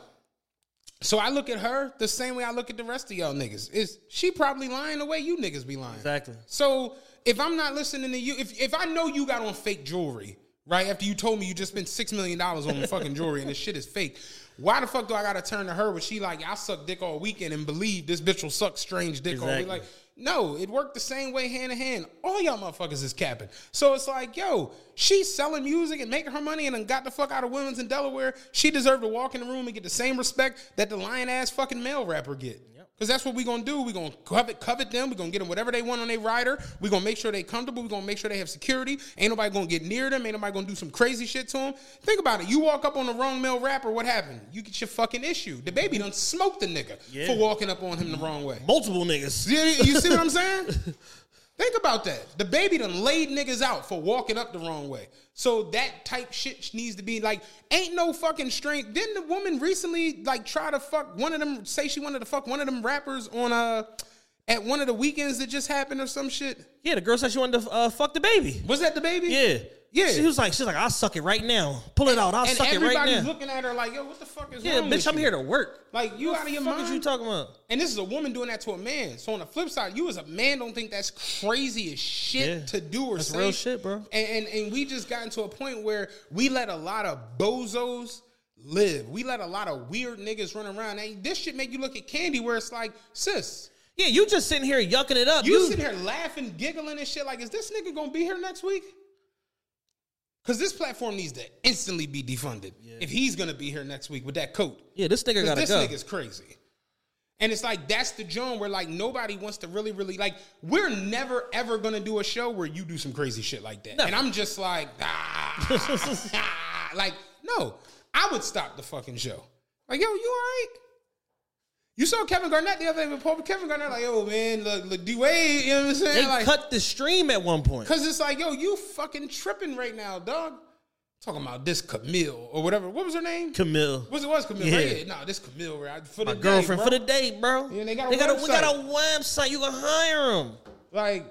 Speaker 3: So I look at her the same way I look at the rest of y'all niggas. Is she probably lying the way you niggas be lying?
Speaker 2: Exactly.
Speaker 3: So if I'm not listening to you, if if I know you got on fake jewelry, right? After you told me you just spent six million dollars on fucking jewelry and this shit is fake, why the fuck do I gotta turn to her when she like I suck dick all weekend and believe this bitch will suck strange dick all week? Like, no, it worked the same way hand in hand. All y'all motherfuckers is capping. So it's like, yo, she's selling music and making her money and then got the fuck out of women's in Delaware. She deserved to walk in the room and get the same respect that the lion ass fucking male rapper get. Because that's what we're gonna do. We're gonna covet, covet them. We're gonna get them whatever they want on their rider. We're gonna make sure they comfortable. We're gonna make sure they have security. Ain't nobody gonna get near them. Ain't nobody gonna do some crazy shit to them. Think about it. You walk up on the wrong male rapper, what happened? You get your fucking issue. The baby done smoked the nigga
Speaker 2: Yeah.
Speaker 3: for walking up on him the wrong way.
Speaker 2: Multiple niggas.
Speaker 3: You, you see what I'm saying? Think about that. The baby done laid niggas out for walking up the wrong way. So that type shit needs to be like, ain't no fucking strength. Didn't the woman recently like try to fuck one of them? Say she wanted to fuck one of them rappers on uh at one of the weekends that just happened or some shit.
Speaker 2: Yeah, the girl said she wanted to uh, fuck the baby.
Speaker 3: Was that the baby?
Speaker 2: Yeah.
Speaker 3: Yeah.
Speaker 2: She was like, she's like, I'll suck it right now. Pull it out. I'll
Speaker 3: and
Speaker 2: suck it right now.
Speaker 3: everybody's looking at her like, yo, what the fuck is
Speaker 2: yeah,
Speaker 3: wrong
Speaker 2: bitch,
Speaker 3: with
Speaker 2: I'm
Speaker 3: you?
Speaker 2: here to work.
Speaker 3: Like you
Speaker 2: What
Speaker 3: out of your mind?
Speaker 2: is you talking about?
Speaker 3: And this is a woman doing that to a man. So on the flip side, you as a man don't think that's crazy as shit
Speaker 2: Yeah.
Speaker 3: to do or
Speaker 2: That's
Speaker 3: say.
Speaker 2: real shit, bro.
Speaker 3: And, and and we just gotten to a point where we let a lot of bozos live. We let a lot of weird niggas run around. And this shit make you look at Kandi where it's like, sis,
Speaker 2: Yeah, you just sitting here yucking it up.
Speaker 3: you,
Speaker 2: You,
Speaker 3: sitting here laughing, giggling and shit. Like, is this nigga gonna be here next week? Because this platform needs to instantly be defunded if he's gonna be here next week with that coat.
Speaker 2: yeah, this nigga gotta
Speaker 3: this
Speaker 2: go.
Speaker 3: nigga's crazy. And it's like that's the joint where like nobody wants to really, really like. We're never ever gonna do a show where you do some crazy shit like that. And I'm just like, ah, ah, like no, I would stop the fucking show. Like yo, you all right? You saw Kevin Garnett the other day with Paul Kevin Garnett like, yo man, look, look, D Wade, you know what I'm saying?
Speaker 2: They
Speaker 3: like,
Speaker 2: cut the stream at one point.
Speaker 3: Cause it's like, yo, you fucking tripping right now, dog. Talking about this Camille or whatever. What was her name?
Speaker 2: Camille.
Speaker 3: Was it was Camille?
Speaker 2: Yeah.
Speaker 3: Right? Yeah, no, this Camille right for the
Speaker 2: My girlfriend
Speaker 3: day,
Speaker 2: for
Speaker 3: bro.
Speaker 2: the day, bro.
Speaker 3: Yeah, they got a
Speaker 2: they got a, we got a
Speaker 3: website.
Speaker 2: You can hire them.
Speaker 3: Like,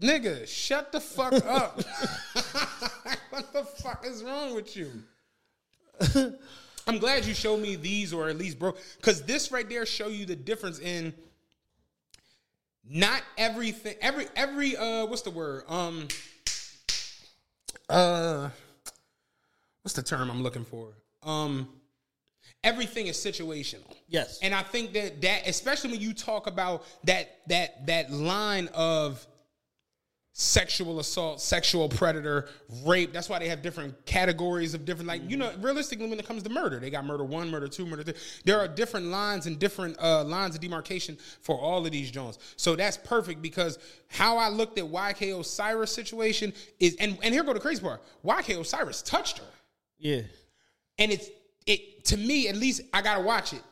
Speaker 3: nigga, shut the fuck up. what the fuck is wrong with you? I'm glad you showed me these or at least bro cuz this right there show you the difference in not everything every every uh what's the word? Um uh what's the term I'm looking for? Um everything is situational.
Speaker 2: Yes.
Speaker 3: And I think that that especially when you talk about that that that line of sexual assault, sexual predator, rape, that's why they have different categories of different like you know, realistically when it comes to murder, they got murder 1, murder 2, murder 3. There are different lines and different uh lines of demarcation for all of these joints. So that's perfect because how I looked at YK Osiris situation is and and here go the crazy part. YK Osiris touched her
Speaker 2: Yeah.
Speaker 3: and it's it to me at least i gotta watch it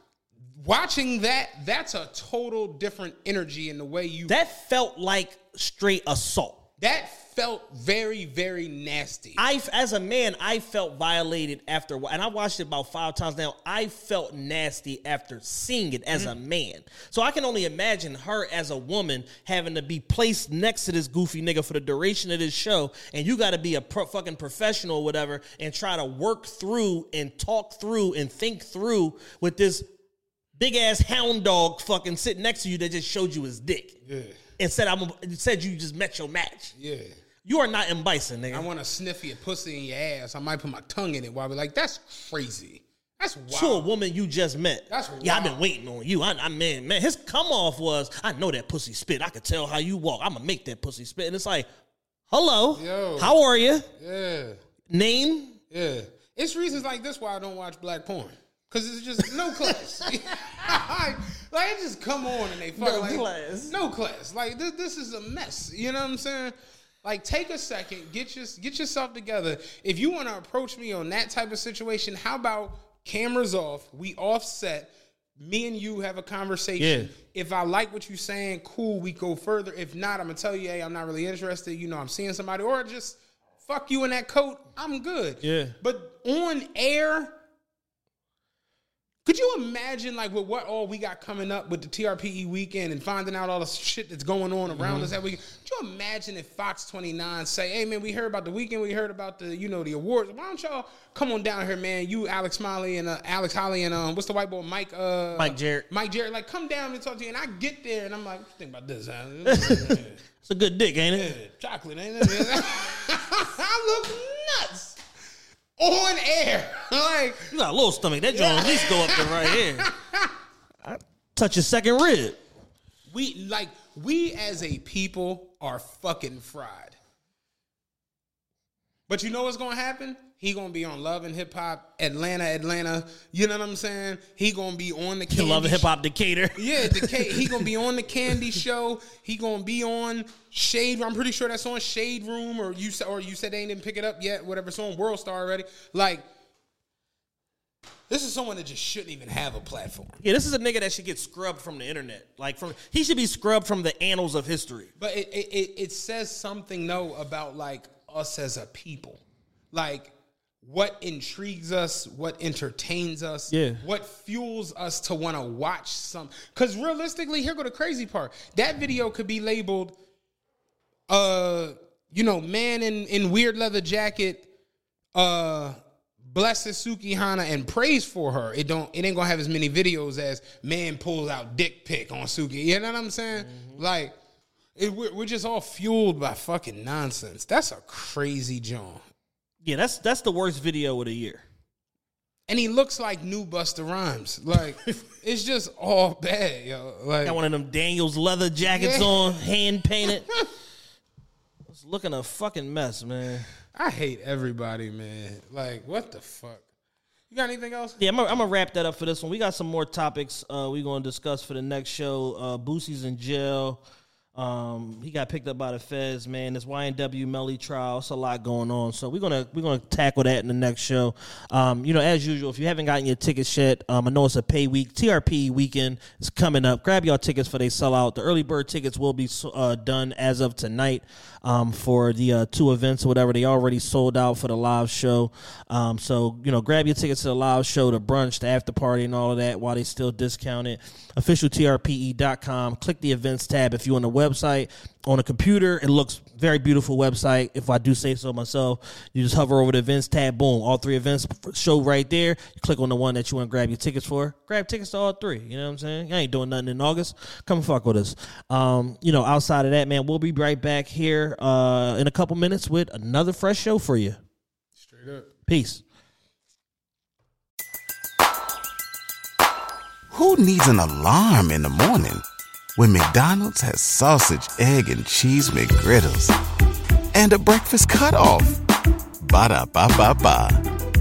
Speaker 3: watching that that's a total different energy in the way you
Speaker 2: That felt like straight assault.
Speaker 3: That felt very very nasty
Speaker 2: I, as a man, I felt violated after, and I watched it about five times now. I felt nasty after seeing it as a mm-hmm. man. So I can only imagine her as a woman having to be placed next to this goofy nigga for the duration of this show, and you got to be a pro- fucking professional or whatever, and try to work through and talk through and think through with this big ass hound dog fucking sitting next to you that just showed you his dick.
Speaker 3: Yeah.
Speaker 2: And said I'm said you just met your match.
Speaker 3: yeah
Speaker 2: You are not in Bison, nigga.
Speaker 3: i want to sniff your pussy in your ass i might put my tongue in it while we're like that's crazy that's wild
Speaker 2: to a woman you just met.
Speaker 3: That's
Speaker 2: yeah, I've been waiting on you. I, I man, man, his come off was, I know that pussy spit. I could tell how you walk. I'm gonna make that pussy spit. And it's like, hello,
Speaker 3: Yo.
Speaker 2: how are you?
Speaker 3: yeah
Speaker 2: Name?
Speaker 3: Yeah. It's reasons like this why I don't watch black porn. Cause it's just no class. like, like, it just come on and they fuck
Speaker 2: No
Speaker 3: like,
Speaker 2: class.
Speaker 3: No class. Like this, this is a mess. You know what I'm saying? Like take a second, get your get yourself together. If you want to approach me on that type of situation, how about cameras off? We offset. Me and you have a conversation.
Speaker 2: Yeah.
Speaker 3: If I like what you're saying, cool, we go further. If not, I'm gonna tell you, hey, I'm not really interested. You know, I'm seeing somebody, or just fuck you in that coat. I'm good.
Speaker 2: Yeah.
Speaker 3: But on air, could you imagine like with what all we got coming up with the TRPE weekend and finding out all the shit that's going on around us that weekend? Could you imagine if Fox 29 say, hey man, we heard about the weekend, we heard about the, you know, the awards. Why don't y'all come on down here, man? You, Alex Smiley and uh, Alex Holley and um, what's the white boy, Mike uh
Speaker 2: Mike Jerrick.
Speaker 3: Mike Jerrick, like come down and talk to you. And I get there and I'm like, what you think about this? huh?
Speaker 2: It's a good dick, ain't it?
Speaker 3: Yeah, chocolate, ain't it? I look nuts on air. like,
Speaker 2: You got a little stomach. That joint at least go up to right here. I touch your second rib.
Speaker 3: we like we as a people are fucking fried. But you know what's gonna happen? He gonna be on Love and Hip Hop Atlanta, Atlanta. You know what I'm saying? He gonna be on the Kandi
Speaker 2: Love and Hip Hop Decatur.
Speaker 3: Yeah, Decatur. he gonna be on the Kandi Show. He gonna be on Shade. I'm pretty sure that's on Shade Room, or you or you said they didn't pick it up yet. Whatever, it's on World Star already. Like, this is someone that just shouldn't even have a platform.
Speaker 2: Yeah, this is a nigga that should get scrubbed from the internet. Like from he should be scrubbed from the annals of history.
Speaker 3: But it, it, it, it says something though about like us as a people. Like what intrigues us, what entertains us,
Speaker 2: Yeah.
Speaker 3: what fuels us to want to watch some cuz realistically, here go the crazy part. That video could be labeled uh you know, man in in weird leather jacket uh blesses Sukihana and prays for her. It don't it ain't gonna have as many videos as man pulls out dick pic on Suki. You know what I'm saying? Like it, we're, we're just all fueled by fucking nonsense. That's a crazy John.
Speaker 2: Yeah, that's that's the worst video of the year.
Speaker 3: And he looks like new Busta Rhymes. Like it's just all bad, yo. Like
Speaker 2: Got one of them Daniels leather jackets
Speaker 3: Yeah.
Speaker 2: on, hand painted. It's looking a fucking mess, man.
Speaker 3: I hate everybody, man. Like what the fuck? You got anything else?
Speaker 2: Yeah, I'm gonna, wrap that up for this one. We got some more topics uh, we're gonna discuss for the next show. Uh, Boosie's in jail. Um, he got picked up by the feds, man. This YNW Melly trial, it's a lot going on. So we're gonna we're gonna tackle that in the next show. Um, you know, as usual, if you haven't gotten your tickets yet, um, I know it's a pay week. TRP weekend is coming up. Grab your tickets for they sell out. The early bird tickets will be uh, done as of tonight um, for the uh, two events or whatever. They already sold out for the live show. Um, so you know, grab your tickets to the live show, the brunch, the after party, and all of that while they still discounted. OfficialTRPE.com. Click the events tab if you're on the website. On a computer, it looks very beautiful website. If I do say so myself, you just hover over the events tab. Boom, all three events show right there. You click on the one that you want to grab your tickets for. Grab tickets to all three. You know what I'm saying? I ain't doing nothing in August. Come fuck with us. Um, you know, outside of that, man, we'll be right back here uh, in a couple minutes with another fresh show for you.
Speaker 3: Straight up.
Speaker 2: Peace.
Speaker 4: Who needs an alarm in the morning when McDonald's has sausage, egg, and cheese McGriddles and a breakfast cutoff? Ba da ba ba ba.